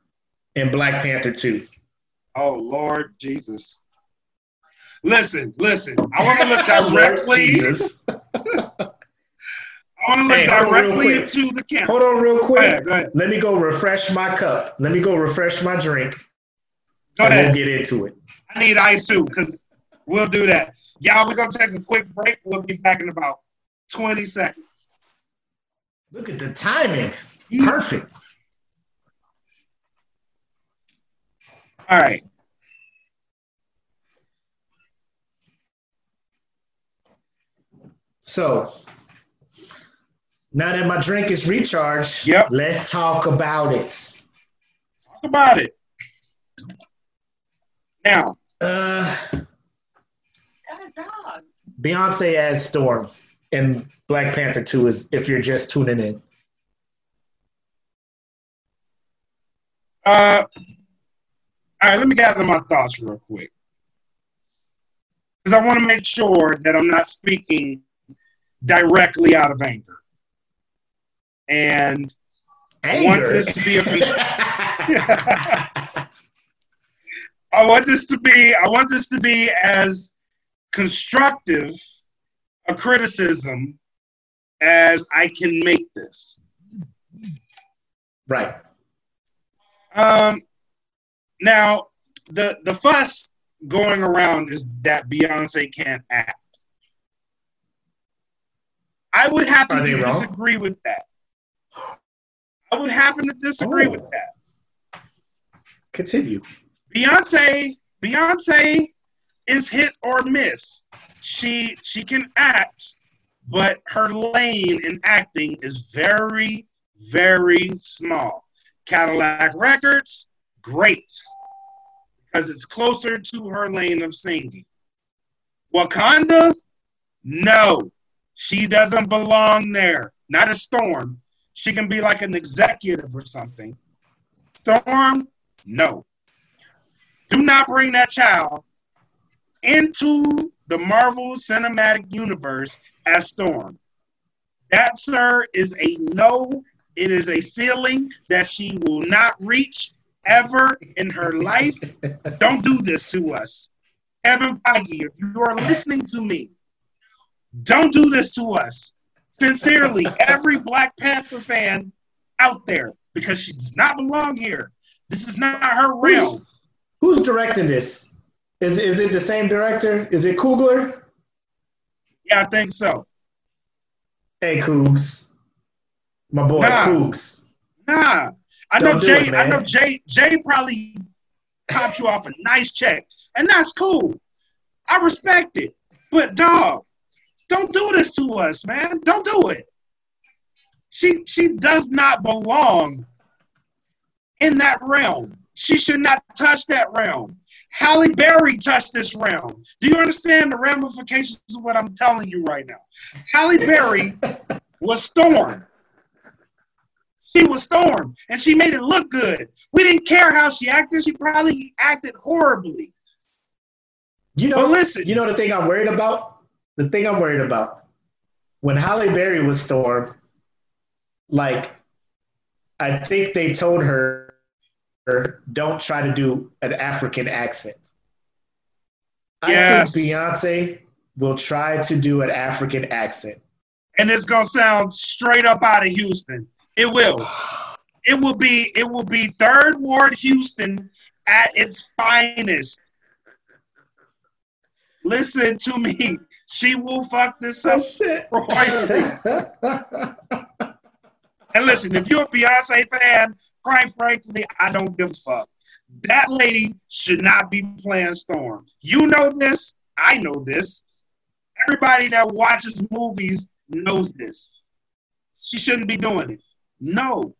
in Black Panther 2. oh Lord Jesus. Listen, listen. I want to look directly. Jesus. I want to look Hey, hold on real directly into the camera. Hold on, real Go quick. ahead. Go ahead. Let me go refresh my cup. Let me go refresh my drink, Go and we'll ahead. get into it. I need ice too, because we'll do that. Y'all, we're gonna take a quick break. We'll be back in about 20 seconds. Look at the timing. Perfect. All right. So now that my drink is recharged, Yep. let's talk about it. Talk about it. Now, Uh, Got a dog. Beyonce as Storm in Black Panther 2 is if you're just tuning in. Uh, all right, let me gather my thoughts real quick. Because I want to make sure that I'm not speaking directly out of anger. And I want this to be a I want this to be I want this to be as constructive a criticism as I can make this. right. Um now the the fuss going around is that Beyonce can't act. I would happen to wrong? disagree with that. I would happen to disagree Oh. with that. Continue. Beyonce, Beyonce is hit or miss. She she can act, but her lane in acting is very, very small. Cadillac Records, great. Because it's closer to her lane of singing. Wakanda, no. She doesn't belong there. Not a storm. She can be like an executive or something. Storm, no do not bring that child into the Marvel Cinematic Universe as Storm. That, sir, is a no. It is a ceiling that she will not reach ever in her life. Don't do this to us. Kevin Feige, if you are listening to me, don't do this to us. Sincerely, every Black Panther fan out there, because she does not belong here. This is not her realm. Who's directing this? Is, is it the same director? Is it Coogler? Yeah, I think so. Hey, Cougs. My boy, Nah. Cougs. Nah, I know Don't do Jay. it, I know Jay. Jay probably popped you off a nice check, and that's cool. I respect it, but dog, don't do this to us, man. Don't do it. She she does not belong in that realm. She should not touch that realm. Halle Berry touched this realm. Do you understand the ramifications of what I'm telling you right now? Halle Berry was Storm. She was Storm, and she made it look good. We didn't care how she acted. She probably acted horribly. You know, But listen, You know the thing I'm worried about? The thing I'm worried about when Halle Berry was Storm, like I think they told her, don't try to do an African accent. Yes. I think Beyonce will try to do an African accent. and it's gonna sound straight up out of Houston. It will. It will be. It will be Third Ward Houston at its finest. Listen to me. She will fuck this up royally. And listen, if you're a Beyonce fan, quite frankly, I don't give a fuck. That lady should not be playing Storm. You know this. I know this. Everybody that watches movies knows this. She shouldn't be doing it. No.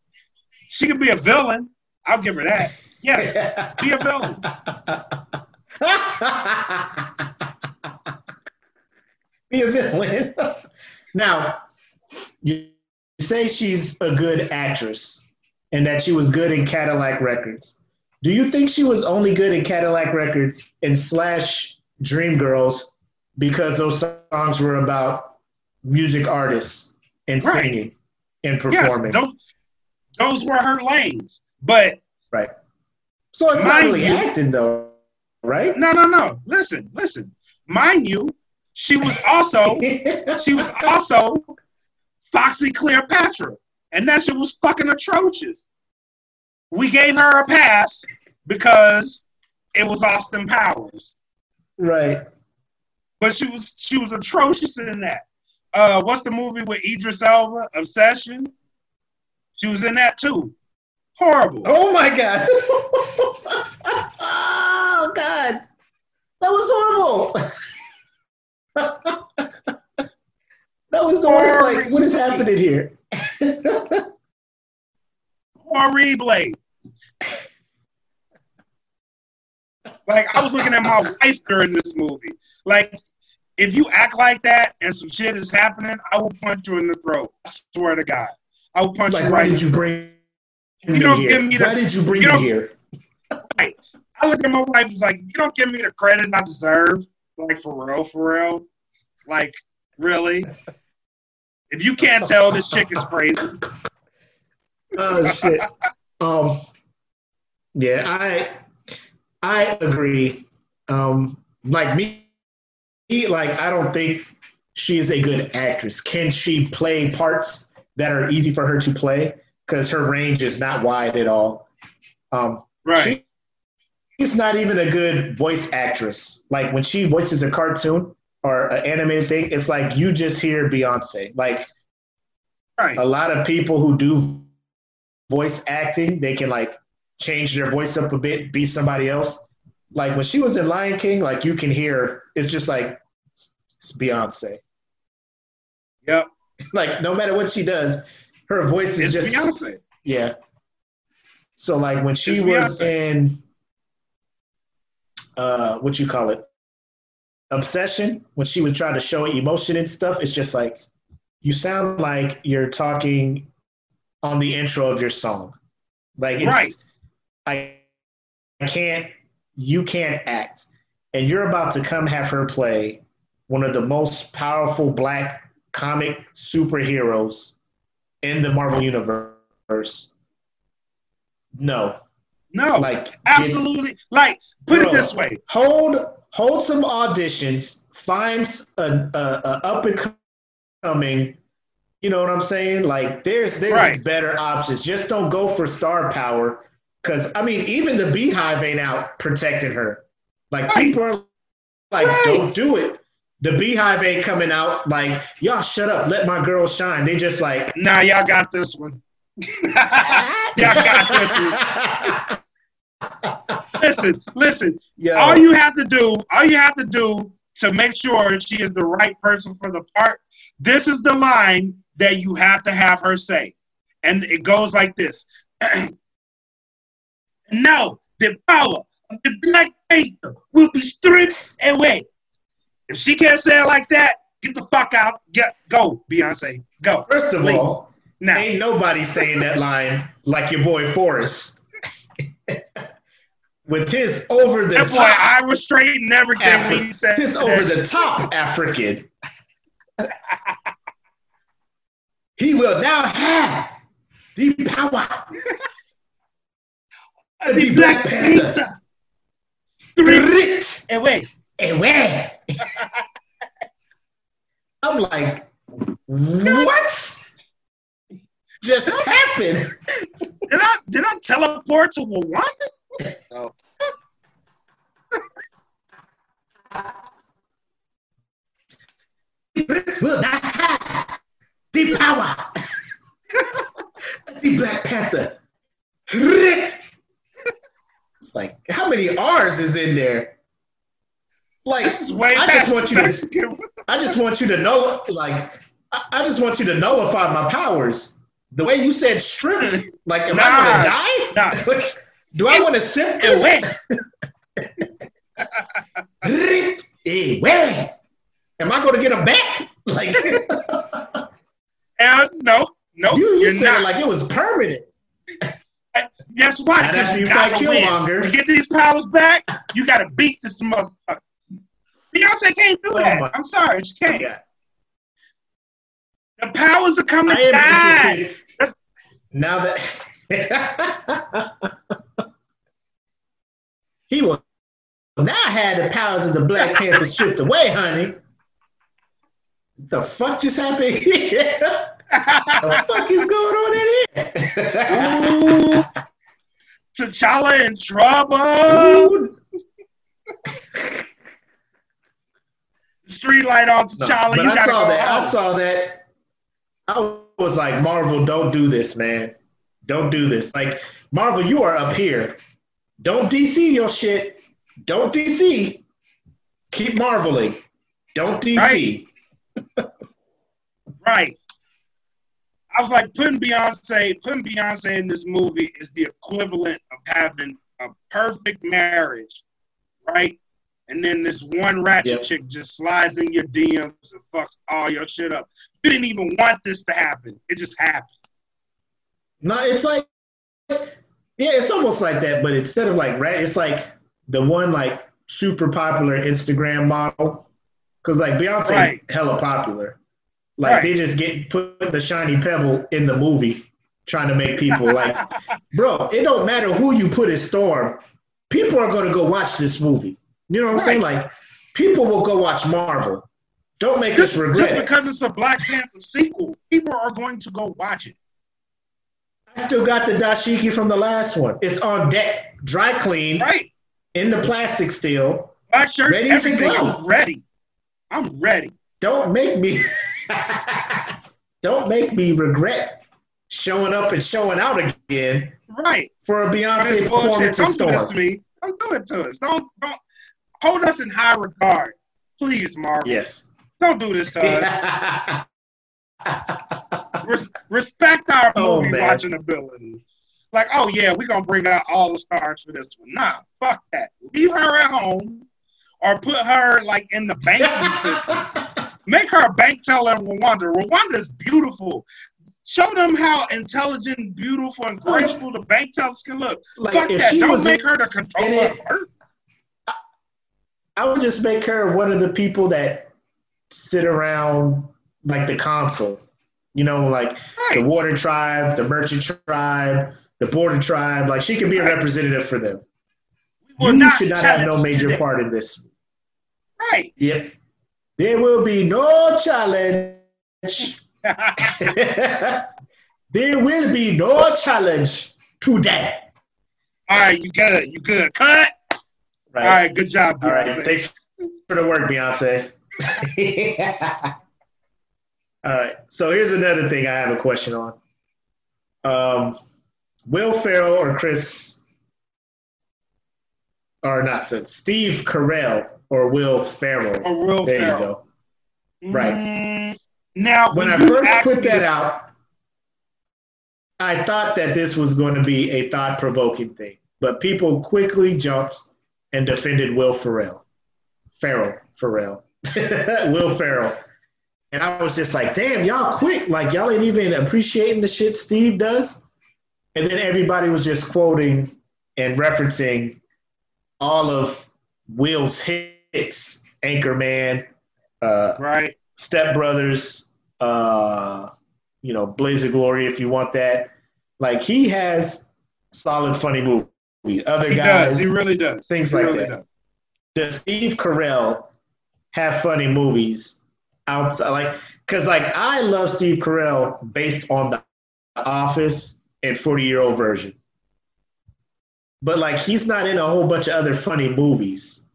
She could be a villain. I'll give her that. Yes, be a villain. be a villain. now, you say she's a good actress and that she was good in Cadillac Records. Do you think she was only good in Cadillac Records and slash Dreamgirls because those songs were about music artists and Right. singing and Yes, performing? those, those were her lanes. But right. So it's not really you- acting though, right? no, no, no. Listen, listen. Mind you, she was also she was also Foxy Cleopatra, and that shit was fucking atrocious. We gave her a pass because it was Austin Powers, right. but she was she was atrocious in that. Uh, what's the movie with Idris Elba? Obsession. She was in that too. Horrible. Oh my god. oh god. That was horrible. that was the worst. Like, what is happening here? Horrible. Like I was looking at my wife during this movie. Like, if you act like that and some shit is happening, I will punch you in the throat. I swear to God, I will punch like, you why right. did you bring me don't here? give me the- why did you bring you me here? I look at my wife. It's like you don't give me the credit I deserve. Like for real, for real. Like really. If you can't tell, this chick is crazy. Oh shit. um. Yeah, I I agree. Um, like me, like I don't think she is a good actress. Can she play parts that are easy for her to play? Because her range is not wide at all. Um, Right. she's not even a good voice actress. Like when she voices a cartoon or an animated thing, it's like you just hear Beyonce. Like Right. a lot of people who do voice acting, they can like change their voice up a bit, be somebody else. Like when she was in Lion King, like you can hear it's just like it's Beyonce. Yep. Like no matter what she does, her voice is It's just Beyonce. yeah. So like when she It's was Beyonce. in uh what you call it? Obsession, when she was trying to show emotion and stuff, it's just like you sound like you're talking on the intro of your song. Like it's Right. I I can't you can't act. And you're about to come have her play one of the most powerful black comic superheroes in the Marvel universe. No. No. Like Absolutely. Like, put it this way. hold hold some auditions, find a, a, a up and coming. You know what I'm saying? Like there's there's Right. better options. Just don't go for star power. Cause I mean, even the Beehive ain't out protecting her. Like Right. people are like, Right. don't do it. The Beehive ain't coming out. Like y'all, shut up. Let my girl shine. They just like Nah, y'all got this one. y'all got this one. Listen, listen. Yo. All you have to do, all you have to do to make sure she is the right person for the part, this is the line that you have to have her say. And it goes like this. no, the power of the Black Panther will be stripped away. If she can't say it like that, get the fuck out. Get go, Beyonce. Go. First of Leave. all, Now. ain't nobody saying that line like your boy Forest. With his over the That boy, top, I was straight and everything when he said his over the top African. he will now have the power. the Black Panther. Stripped Stripped away. away. I'm like, What just happened? Did I did I teleport to Rwanda? No. This will not have the power. the Black Panther. It's like, how many R's is in there? Like, way I just want you to. I just want you to know, like, I, I just want you to know nullify my powers. The way you said stripped, like, am Nah. I Nah. gonna die? Do I want to sip this? Ripped away. Am I going to get them back? Like, no, no, you you said not. it like it was permanent. Guess why? Because you you gotta win. To get these powers back, you gotta beat this motherfucker. Beyonce can't do Oh that. my- I'm sorry, she can't. Yeah. The powers are coming down. Now that he will now had the powers of the Black Panther stripped away, honey. The fuck just happened here? the fuck is going on in here? Ooh, T'Challa in trouble. Ooh. Street light on No, T'Challa. but you I gotta saw go that. I saw that. I was like, Marvel, don't do this, man. Don't do this. Like, Marvel, you are up here. Don't DC your shit. Don't DC. Keep marveling. Don't DC. Right. Right. I was like, putting Beyonce, putting Beyonce in this movie is the equivalent of having a perfect marriage, right? And then this one ratchet Yep. chick just slides in your DMs and fucks all your shit up. You didn't even want this to happen. It just happened. No, it's like, yeah, it's almost like that, but instead of like rat, it's like the one like super popular Instagram model. Cause like Beyonce Right. hella popular. Like Right. they just get put the shiny pebble in the movie, trying to make people like, bro, it don't matter who you put as Storm, people are gonna go watch this movie. You know what I'm saying? Like, people will go watch Marvel. Don't make Just, us regret just because it's a Black Panther sequel, people are going to go watch it. I still got the dashiki from the last one. It's on deck, dry cleaned, Right. in the plastic still. Black shirts, Ready to everything. go. I'm ready. I'm ready. Don't make me don't make me regret showing up and showing out again Right. for a Beyonce performance Don't do this to me. Don't do it to us. Don't don't hold us in high regard. Please, Marvel. Yes. Don't do this to us. Res- respect our Oh, movie man. watching ability. Like, oh yeah, we're gonna bring out all the stars for this one. Nah, fuck that. Leave her at home or put her like in the banking system. Make her a bank teller in Rwanda. Rwanda is beautiful. Show them how intelligent, beautiful, and graceful the bank tellers can look. Like, Fuck if that. she Don't make in- her the controller of it- her. I would just make her one of the people that sit around like the console. You know, like the water tribe, the merchant tribe, the border tribe. Like she could be a representative for them. We You should not have no major today. part in this. Right. Yep. There will be no challenge. there will be no challenge today. All right, you good. You good. Cut. Right. All right, good job, All right. Thanks for the work, Beyonce. All right. So here's another thing I have a question on. Um, Will Ferrell or Chris, or not Steve Carell or Will Ferrell? A real There you go. Right. Mm, now, when I first put that out, I thought that this was going to be a thought provoking thing, but people quickly jumped and defended Will Ferrell. Farrell, Ferrell, Will Ferrell. And I was just like, damn, y'all quick. Like, y'all ain't even appreciating the shit Steve does. And then everybody was just quoting and referencing all of Will's hits Anchorman, uh, right? Step Brothers, uh, you know, Blades of Glory, if you want that. Like he has solid, funny movies. Other He guys, does. He really does. things He like really that. does. does Steve Carell have funny movies outside? Like, Because like I love Steve Carell based on the Office and 40 year old Virgin. But like he's not in a whole bunch of other funny movies.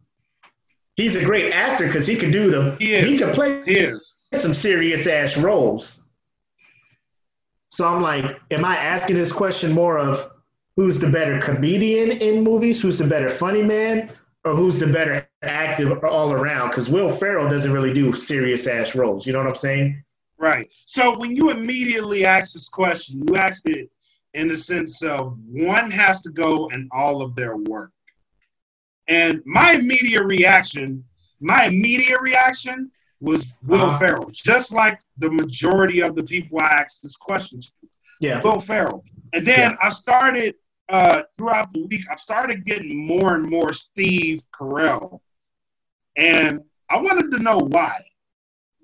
He's a great actor because he can do the He he can play He is. some serious ass roles. So I'm like, am I asking this question more of who's the better comedian in movies, who's the better funny man, or who's the better active all around? Because Will Ferrell doesn't really do serious ass roles. You know what I'm saying? Right. So when you immediately ask this question, you asked it in the sense of one has to go in all of their work. And my immediate reaction, my immediate reaction was Will Uh-huh. Ferrell, just like the majority of the people I asked this question to. Yeah. Will Ferrell. And then I started uh, throughout the week, I started getting more and more Steve Carell. And I wanted to know why.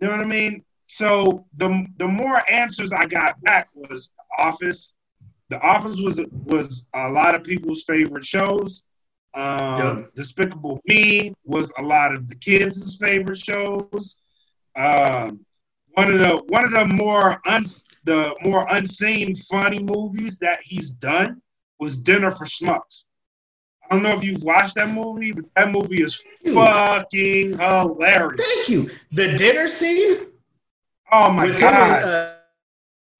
You know what I mean? So the the more answers I got back was The Office. The Office was was a lot of people's favorite shows. Um, Yeah. Despicable Me was a lot of the kids' favorite shows. Um, one of the one of the more un, the more unseen funny movies that he's done was Dinner for Schmucks. I don't know if you've watched that movie, but that movie is fucking hilarious. Thank you. The dinner scene Oh my with him god! and uh,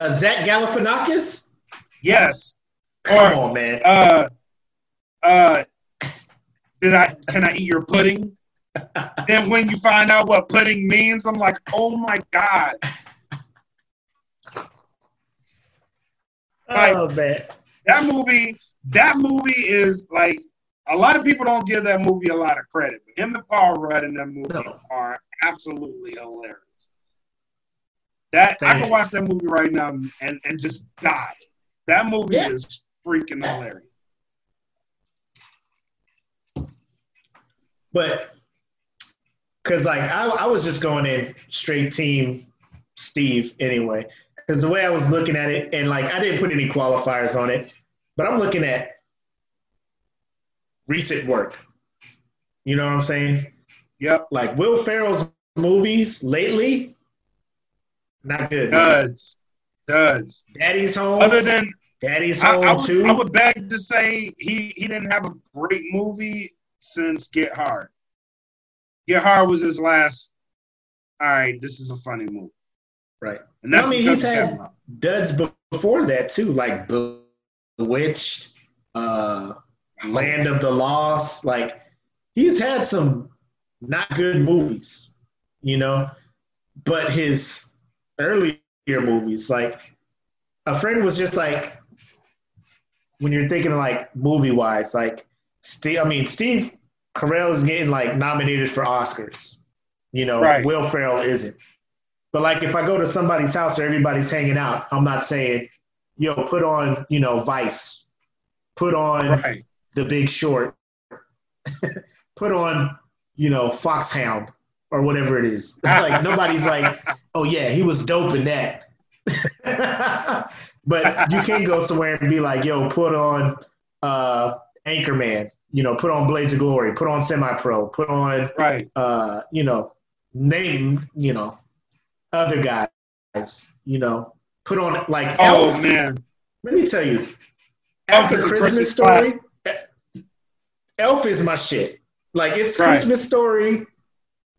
uh, Zach Galifianakis. yes. Come Or- on, man. Uh, uh, did I? Can I eat your pudding? then when you find out what pudding means, I'm like, oh my god! like- oh man. That movie, that movie is like a lot of people don't give that movie a lot of credit, but him and Paul Rudd in that movie No. are absolutely hilarious. That I can watch that movie right now and, and just die. That movie Yeah. is freaking hilarious. But because like I, I was just going in straight team Steve anyway. Because the way I was looking at it, and like I didn't put any qualifiers on it, but I'm looking at recent work. You know what I'm saying? Yep, Like Will Ferrell's movies lately, not good. duds, duds. Daddy's Home, Other than Daddy's I, Home I, would, too. I would beg to say he he didn't have a great movie since Get Hard. Get Hard was his last. All right, this is a funny movie, right. and that's I mean, he's had- duds before that too, like Bewitched, uh, Land of the Lost. Like he's had some not good movies, you know. But his earlier movies, like a friend was just like, when you're thinking like movie wise, like Steve. I mean, Steve Carell is getting like nominated for Oscars. You know, Right. Will Ferrell isn't. But like if I go to somebody's house or everybody's hanging out, I'm not saying, yo, put on, you know, Vice, put on Right, The Big Short, put on, you know, Foxhound or whatever it is. like nobody's like, oh yeah, he was dope in that. but you can go somewhere and be like, yo, put on uh Anchorman, you know, put on Blades of Glory, put on Semi Pro, put on right. uh, you know, name, you know, other guys, you know, put on like Oh Elf. man, Let me tell you, Elf after is Christmas, Story, Elf is my shit. Like it's Right. Christmas Story,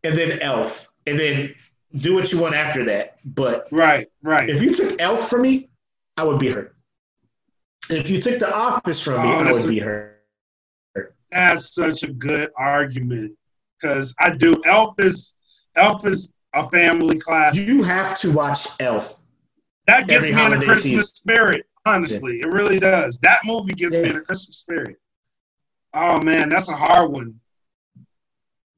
and then Elf, and then do what you want after that. But right, right. if you took Elf from me, I would be hurt. If you took The Office from me, Oh, I would be hurt. That's such a good argument because I do. Elf is Elf is a family classic. You have to watch Elf. That gets me in the Christmas season. spirit. Honestly, it really does. That movie gets me in the Christmas spirit. Oh man, that's a hard one.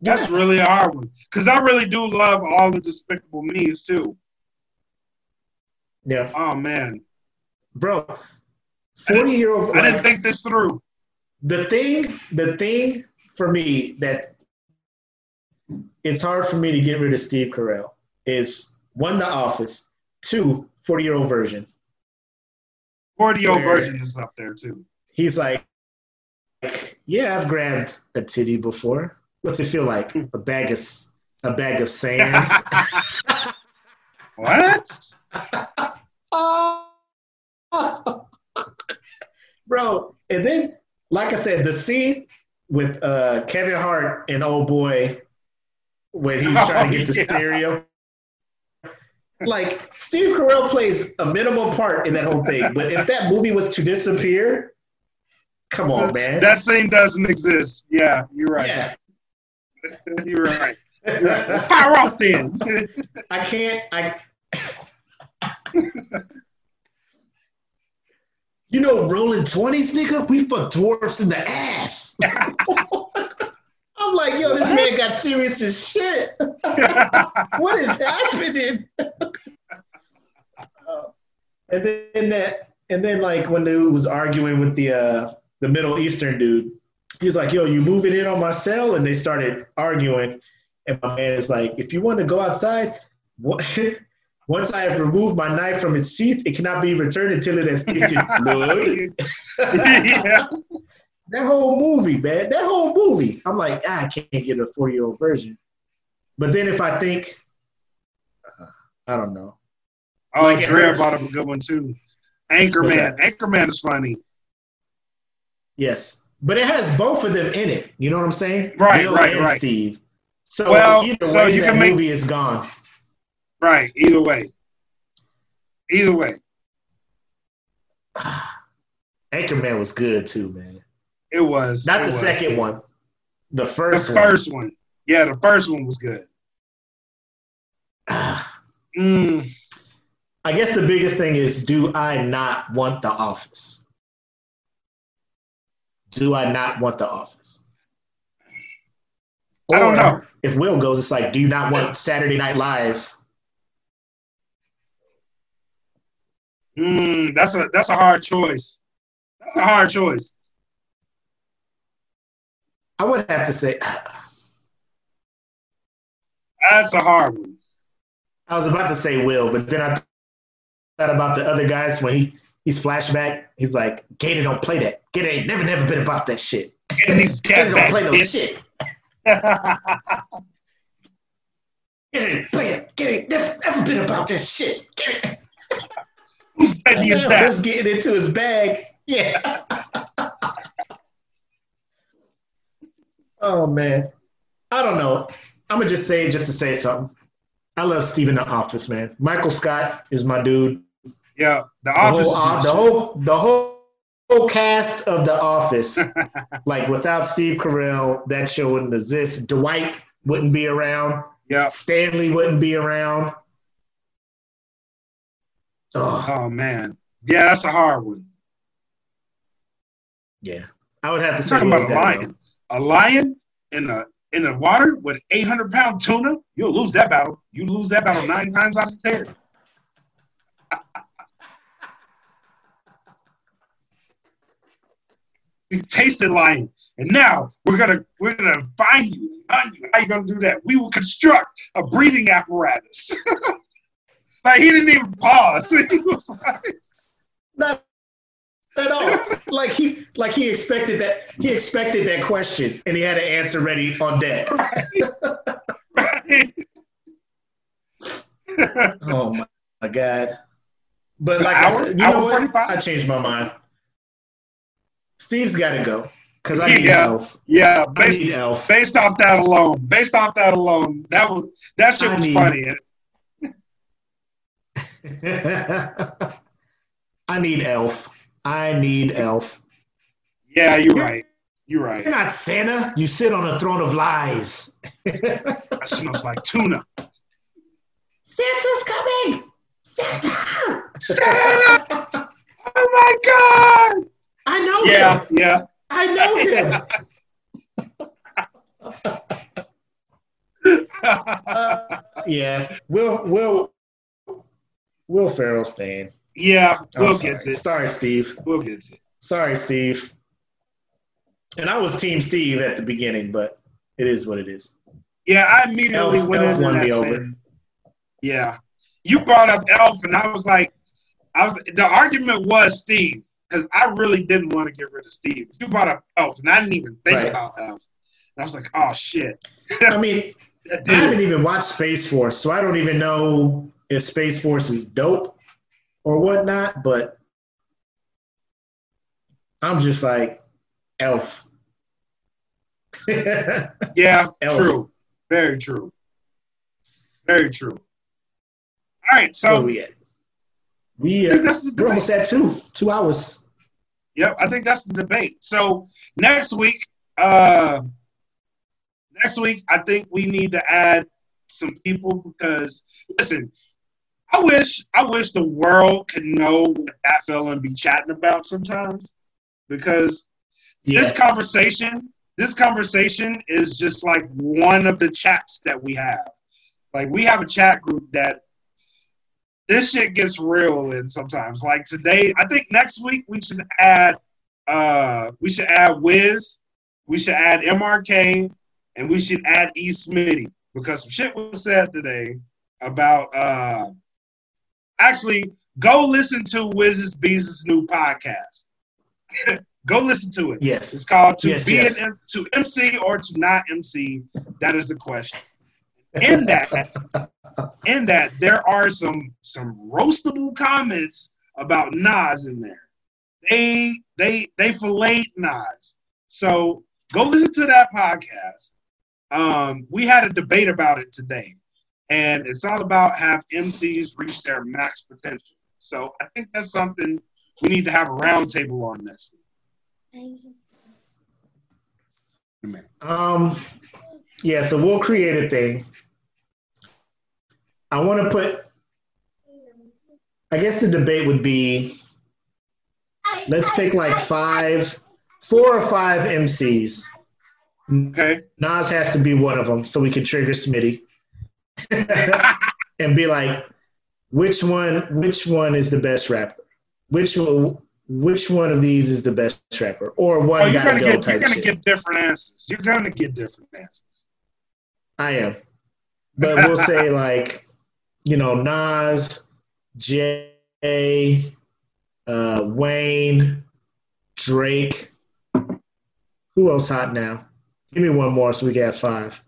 That's Yeah. really a hard one because I really do love all the Despicable Me's too. Yeah. Oh man, bro 40 year old I didn't think this through. The thing the thing for me that it's hard for me to get rid of steve carell is one the office. Two 40 year old Virgin. Forty year old Virgin is up there too. he's like yeah i've grabbed a titty before. What's it feel like? A bag of a bag of sand? What? Bro, and then, like I said, the scene with uh, Kevin Hart and old boy when he's trying to get the Oh, yeah. stereo. Like Steve Carell plays a minimal part in that whole thing, but if that movie was to disappear, come on, man. That scene doesn't exist. Yeah, you're right. yeah. You're right. You're right. Fire off then. I can't. I. you know, rolling twenties, nigga. We fuck dwarfs in the ass. I'm like, yo, this man got serious as shit. what is happening? Uh, and then that, and then like when dude was arguing with the uh, the Middle Eastern dude, he's like, "Yo, you moving in on my cell?" And they started arguing. And my man is like, "If you want to go outside, what?" Once I have removed my knife from its sheath, it cannot be returned until it has tasted blood. yeah. That whole movie, man. That whole movie. I'm like, ah, I can't get a four year old Virgin. But then if I think, uh, I don't know. Oh, Like Dre brought up a good one too. Anchorman. Anchorman is funny. Yes, but it has both of them in it. You know what I'm saying? Right, Will right, and right. Steve. So Well, either so way, you that can make- movie is gone. Right. Either way. Either way. Anchorman was good too, man. It was. Not it the was. second one. The The first one. first one. Yeah, the first one was good. Mm, I guess the biggest thing is do I not want the office? Do I not want the office? I don't know. If Will goes, it's like, do you not want Saturday Night Live? Mm, that's a that's a hard choice. That's a hard choice. I would have to say, That's a hard one. I was about to say Will, but then I thought about the other guys when he he's flashback. He's like, Gator don't play that. Gator ain't never never been about that shit. And these Gator don't play no bitch. shit. Gator ain't play it. Gator ain't never, never been about that shit. Gator. Whose is that? Just getting into his bag. Yeah. oh man. I don't know. I'm gonna just say it just to say something. I love Steve in the office, man. Michael Scott is my dude. Yeah, the The office. whole, uh, is the whole the whole whole cast of the office. like without Steve Carell, that show wouldn't exist. Dwight wouldn't be around. yeah. Stanley wouldn't be around. Oh, Oh man. Yeah, that's a hard one. yeah. I would have to I'm say talking about a gotta lion. A lion in the in the water with 800 pound tuna. You'll lose that battle. You lose that battle nine times out of ten. We tasted lion, and now we're gonna we're gonna find you. and hunt you. How you gonna do that? We will construct a breathing apparatus. like he didn't even pause. he was like, Not at all. like he like he expected that he expected that question and he had an answer ready on deck. right? Oh my, my god. But like hour? I said, you know what? 45? I changed my mind. Steve's gotta go. Cause I need Yeah. Elf. yeah, I need Elf. based off that alone, based off that alone, that was that shit I was mean- funny. I need Elf. I need Elf. Yeah, you're right. You're right. You're not Santa. You sit on a throne of lies. That smells like tuna. Santa's coming. Santa. Santa! Oh my god! I know Yeah, him. yeah. yeah. I know him. Uh, yeah, Will Will Will Ferrell staying. yeah, Will gets it. Sorry, Steve. Will gets it. Sorry, Steve. And I was Team Steve at the beginning, but it is what it is. Yeah, I immediately Elf, went Elf into that over. Yeah. You brought up Elf, and I was like, I was the argument was Steve, because I really didn't want to get rid of Steve. You brought up Elf, and I didn't even think Right. about Elf. And I was like, oh shit. I mean, I haven't even watched Space Force, so I don't even know if Space Force is dope or whatnot, but I'm just like Elf. Yeah, Elf. true. Very true. Very true. All right, So so we at? We uh, that's the we're almost at two two hours. Yep, I think that's the debate. So next week, uh next week, I think we need to add some people because listen, I wish I wish the world could know what that fella be chatting about sometimes. Because Yeah, this conversation, this conversation is just like one of the chats that we have. Like we have a chat group that this shit gets real in sometimes. Like today, I think next week we should add uh we should add Wiz, we should add MRK, and we should add E Smitty because some shit was said today about uh actually go listen to Wiz's Beez's new podcast. go listen to it. yes. It's called to Yes, be yes. an to MC or to not MC. That is the question. In that, in that, there are some some roastable comments about Nas in there. They they they filleted Nas. So go listen to that podcast. Um, we had a debate about it today, and it's all about have MCs reach their max potential. So I think that's something we need to have a roundtable on next week. Um, yeah, so we'll create a thing. I want to put. I guess the debate would be let's pick like five, four or five MCs. Okay. Nas has to be one of them, so we can trigger Smitty and be like, which one? Which one is the best rapper? Which one? Which one of these is the best rapper? Or one Oh, you're gotta gonna go get you're gonna shit. get different answers. You're gonna get different answers. I am. But we'll say like, you know, Nas, Jay, uh, Wayne, Drake. Who else hot now? Give me one more so we can have five.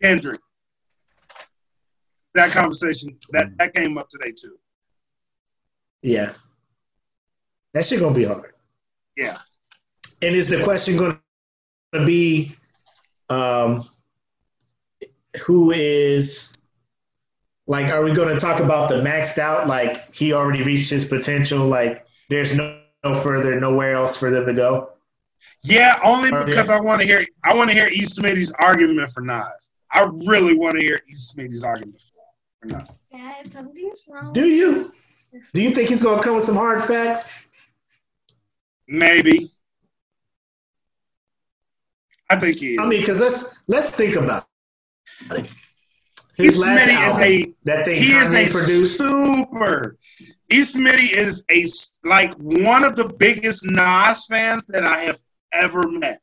Kendrick. That conversation that that came up today too. Yeah. That shit gonna be hard. Yeah. And is the question gonna be um who is like are we gonna talk about the maxed out, like he already reached his potential, like there's no, no further, nowhere else for them to go? Yeah, only because I want to hear I want to hear E. Smitty's argument for Nas. I really want to hear E. Smitty's argument for, for Nas. Dad, something's wrong. Do you? Do you think he's gonna come with some hard facts? Maybe. I think he is. I mean, because let's let's think about it. His last Smitty is a that thing he is a produced. super. E. Smitty is a s- like one of the biggest Nas fans that I have ever met.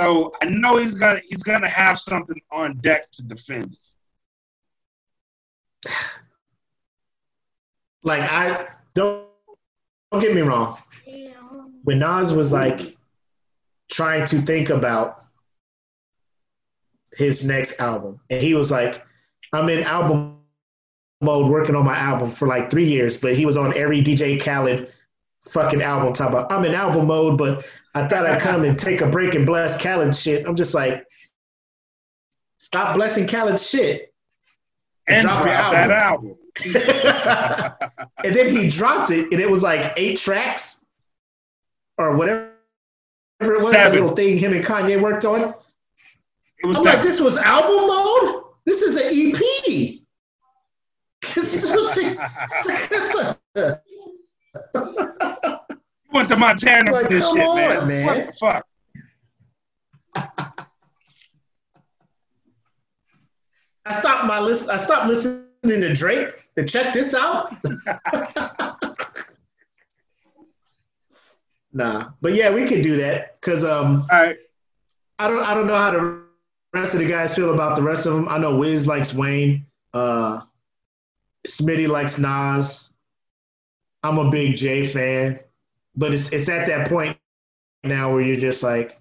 So I know he's gonna he's gonna have something on deck to defend. Like I don't don't get me wrong. When Nas was like trying to think about his next album, and he was like, "I'm in album mode, working on my album for like three years," but he was on every DJ Khaled fucking album talking about, "I'm in album mode, but I thought I'd come and take a break and bless Khaled shit." I'm just like, stop blessing Khaled shit. And Drop drop, that album. and then he dropped it, and it was like eight tracks or whatever it was. That Seven. little thing him and Kanye worked on. It was I'm like, this was album mode. This is an EP. A- went to Montana Like, for this shit, on, man. man. What the fuck? I stopped my list. I stopped listening to Drake to check this out. nah, but yeah, we could do that because um, All right. I don't I don't know how the rest of the guys feel about the rest of them. I know Wiz likes Wayne. Uh, Smitty likes Nas. I'm a big Jay fan, but it's it's at that point now where you're just like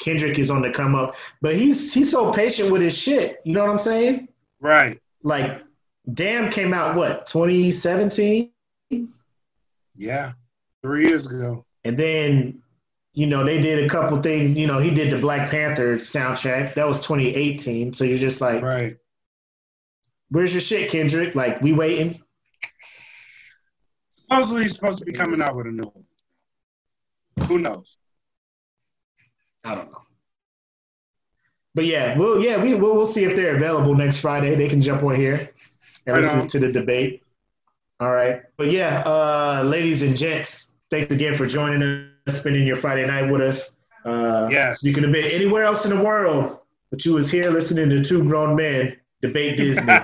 Kendrick is on the come up, but he's he's so patient with his shit. You know what I'm saying? Right. like Damn came out what 2017, Yeah, three years ago. and then you know they did a couple things. You know he did the Black Panther soundtrack that was 2018. So you're just like, Right. where's your shit, Kendrick? Like we waiting. Supposedly he's supposed to be coming out with a new one. Who knows? I don't know. But yeah, we'll yeah we we'll, we'll see if they're available next Friday. They can jump on here and Right listen on. to the debate. All right. But yeah, uh, ladies and gents, thanks again for joining us, spending your Friday night with us. Uh, Yes. You could have been anywhere else in the world, but you was here listening to two grown men debate Disney.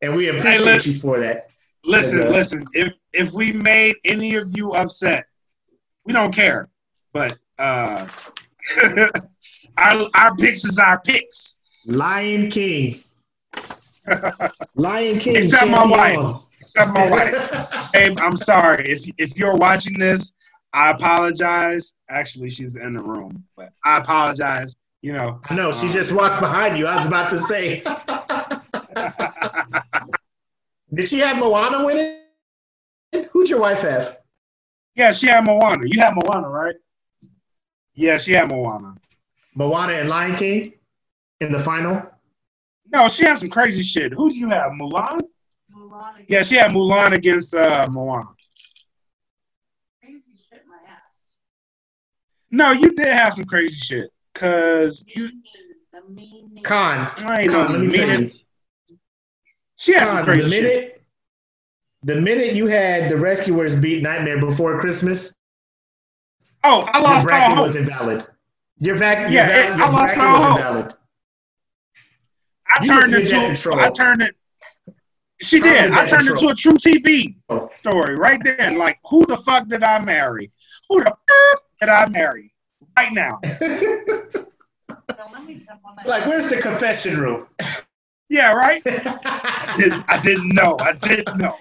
and we appreciate look. you for that. listen, Yeah. listen. If if we made any of you upset, we don't care. But uh our our picks is our picks. Lion King. Lion King. Except my carry wife. Except my wife. Babe, I'm sorry. If if you're watching this, I apologize. Actually, she's in the room, but I apologize. You know. I know she Um, just walked behind you. I was about to say, did she have Moana with it? Who'd your wife have? Yeah, she had Moana. You had Moana, right? Yeah, she had Moana. Moana and Lion King in the final. No, she had some crazy shit. Who do you have? Mulan? Mulan Yeah, she had Mulan against uh, Moana. crazy shit my ass. No, you did have some crazy shit. Cause you, Mean, the. Con, I ain't Con, no let me tell minute. you. She had some crazy the shit. The minute you had the Rescuers beat Nightmare Before Christmas, Oh, I your lost all bracket hope. was invalid. Your, vac- your, Yeah, val- it- your I lost bracket all was hope. invalid. I You turned into. I turned it. She did. did I turned into a true TV Oh. story right then. Like, who the fuck did I marry? Who the fuck did I marry? Right now. Let me jump on like, where's the confession room? Yeah, right. I didn't, I didn't know. I didn't know.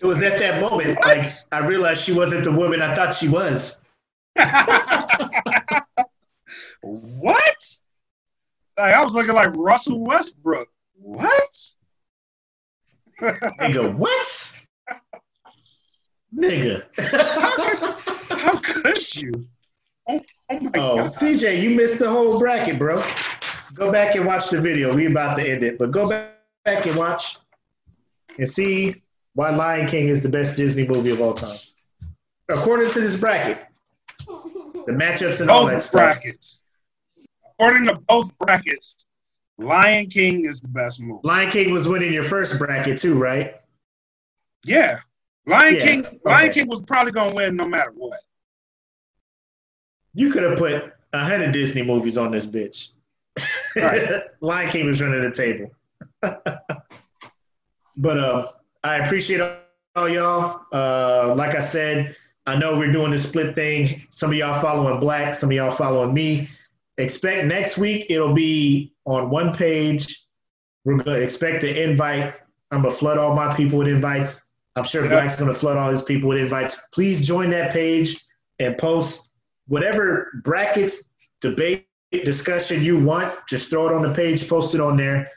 It was at that moment, like I realized she wasn't the woman I thought she was. what? Like I was looking like Russell Westbrook. What? Nigga, what? Nigga. How could you? Oh, oh my oh, god. CJ, you missed the whole bracket, bro. Go back and watch the video. We about to end it, but go back back and watch and see why Lion King is the best Disney movie of all time. According to this bracket, the matchups and all that Both stuff. brackets. According to both brackets, Lion King is the best movie. Lion King was winning your first bracket too, right? Yeah. Lion Yeah, King Lion okay. King was probably gonna win no matter what. You could have put a hundred Disney movies on this bitch. Right. Lion King was running the table. but uh, I appreciate all y'all. Uh, like I said, I know we're doing the split thing. Some of y'all following Blak, some of y'all following me. Expect next week it'll be on one page. We're gonna expect an invite. I'm gonna flood all my people with invites. I'm sure Yep. Blak's gonna flood all his people with invites. Please join that page and post whatever brackets, debate, discussion you want. Just throw it on the page, post it on there,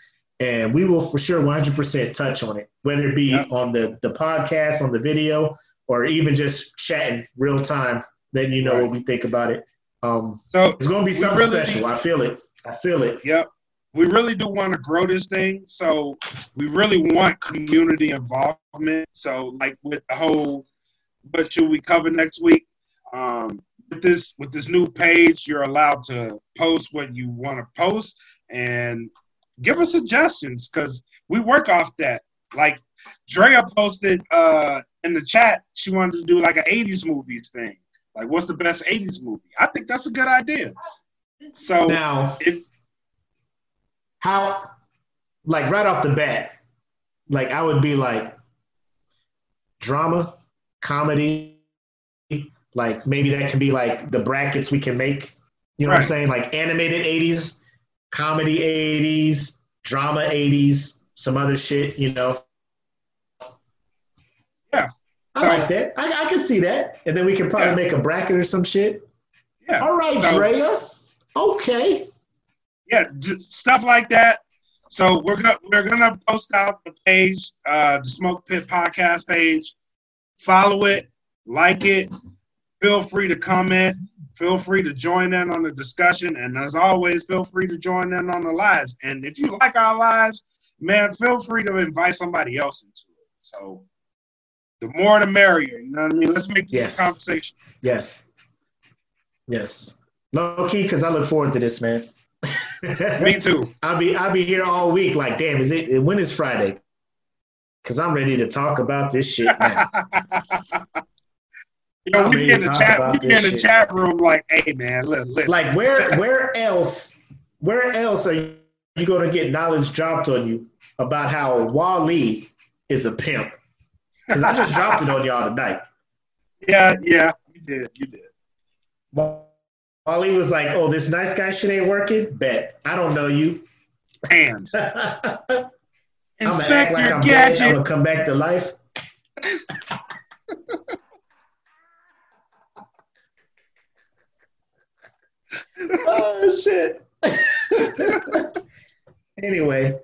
and we will for sure 100% touch on it, whether it be Yep. on the the podcast, on the video, or even just chatting real time. Then you know Right. what we think about it. Um, So it's gonna be something really special. need- I feel it. I feel it. Yep. We really do want to grow this thing. So we really want community involvement. So like with the whole what should we cover next week? Um, with this with this new page, you're allowed to post what you want to post and give us suggestions because we work off that. Like Drea posted uh, in the chat, she wanted to do like an 80s movies thing. Like, what's the best 80s movie? I think that's a good idea. So Now, if how, like right off the bat, like I would be like drama, comedy, like maybe that can be like the brackets we can make. You know what I'm saying? Like animated 80s, comedy 80s, drama 80s, some other shit, you know. Yeah. I like that. I, I can see that. And then we can probably Yeah. make a bracket or some shit. Yeah. All right, So- Drea. Okay. yeah, stuff like that. So we're gonna we're gonna post out the page, uh, the Smoke Pit Podcast page. Follow it, like it. Feel free to comment. Feel free to join in on the discussion, and as always, feel free to join in on the lives. And if you like our lives, man, feel free to invite somebody else into it. So the more the merrier. You know what I mean? Let's make this Yes. a conversation. Yes. Yes. Low key, because I look forward to this, man. Me too. I'll be I'll be here all week. Like, damn, is it when is Friday? Because I'm ready to talk about this shit now. Yo, I'm we be in the chat. We be in the shit. chat room like, hey man, look, listen. like, where where else where else are you going to get knowledge dropped on you about how WALL-E is a pimp? Because I just dropped it on y'all tonight. yeah, yeah, you did, you did. WALL-E was like, "Oh, this nice guy shit ain't working." Bet I don't know you. Hands. Gonna Inspector like I'm. I'm Gadget. gonna come back to life. oh shit. anyway,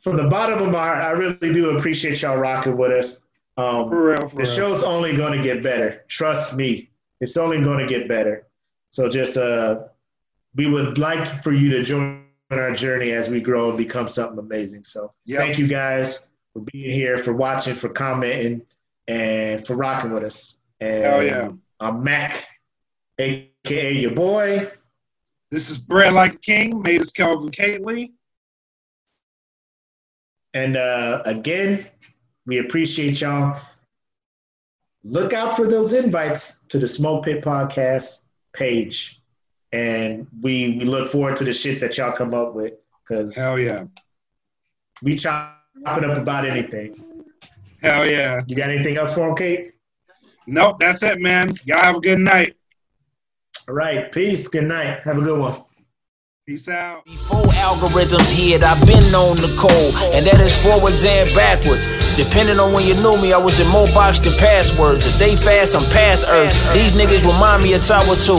from the bottom of my heart, I really do appreciate y'all rocking with us. Um, For real, for the real. show's only going to get better. Trust me, it's only going to get better. So just uh, we would like for you to join our journey as we grow and become something amazing. So Yep. thank you guys for being here, for watching, for commenting, and for rocking with us. And Hell yeah. I'm Mac, aka your boy. This is Bread Like a King, made us Kelvin Cately. And uh, again, we appreciate y'all. Look out for those invites to the Smoke Pit Podcast page. And we, we look forward to the shit that y'all come up with because Hell yeah. we chop it up about anything. Hell yeah. You got anything else for him, Kate? Nope, that's it, man. Y'all have a good night. All right. Peace. Good night. Have a good one. Peace out. Before algorithms hit, I've been known to code, and that is forwards and backwards. Depending on when you knew me, I was in more box than passwords. A day fast, I'm past Earth. These niggas remind me of Tower 2.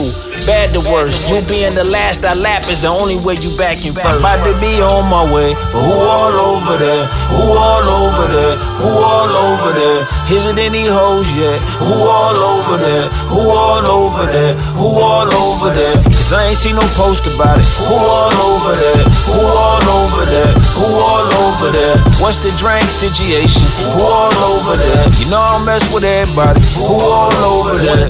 Bad to worse. You being the last I lap is the only way you back in first. About to be on my way, but who all over there? Who all over there? Who all over there? Is it any hoes yet? Who all over there? Who all over there? Who all over there? Cause I ain't seen no post about it. Who all over there? Who all over there? Who all over there? What's the drink situation? Who all over there? You know I mess with everybody. Who all over there?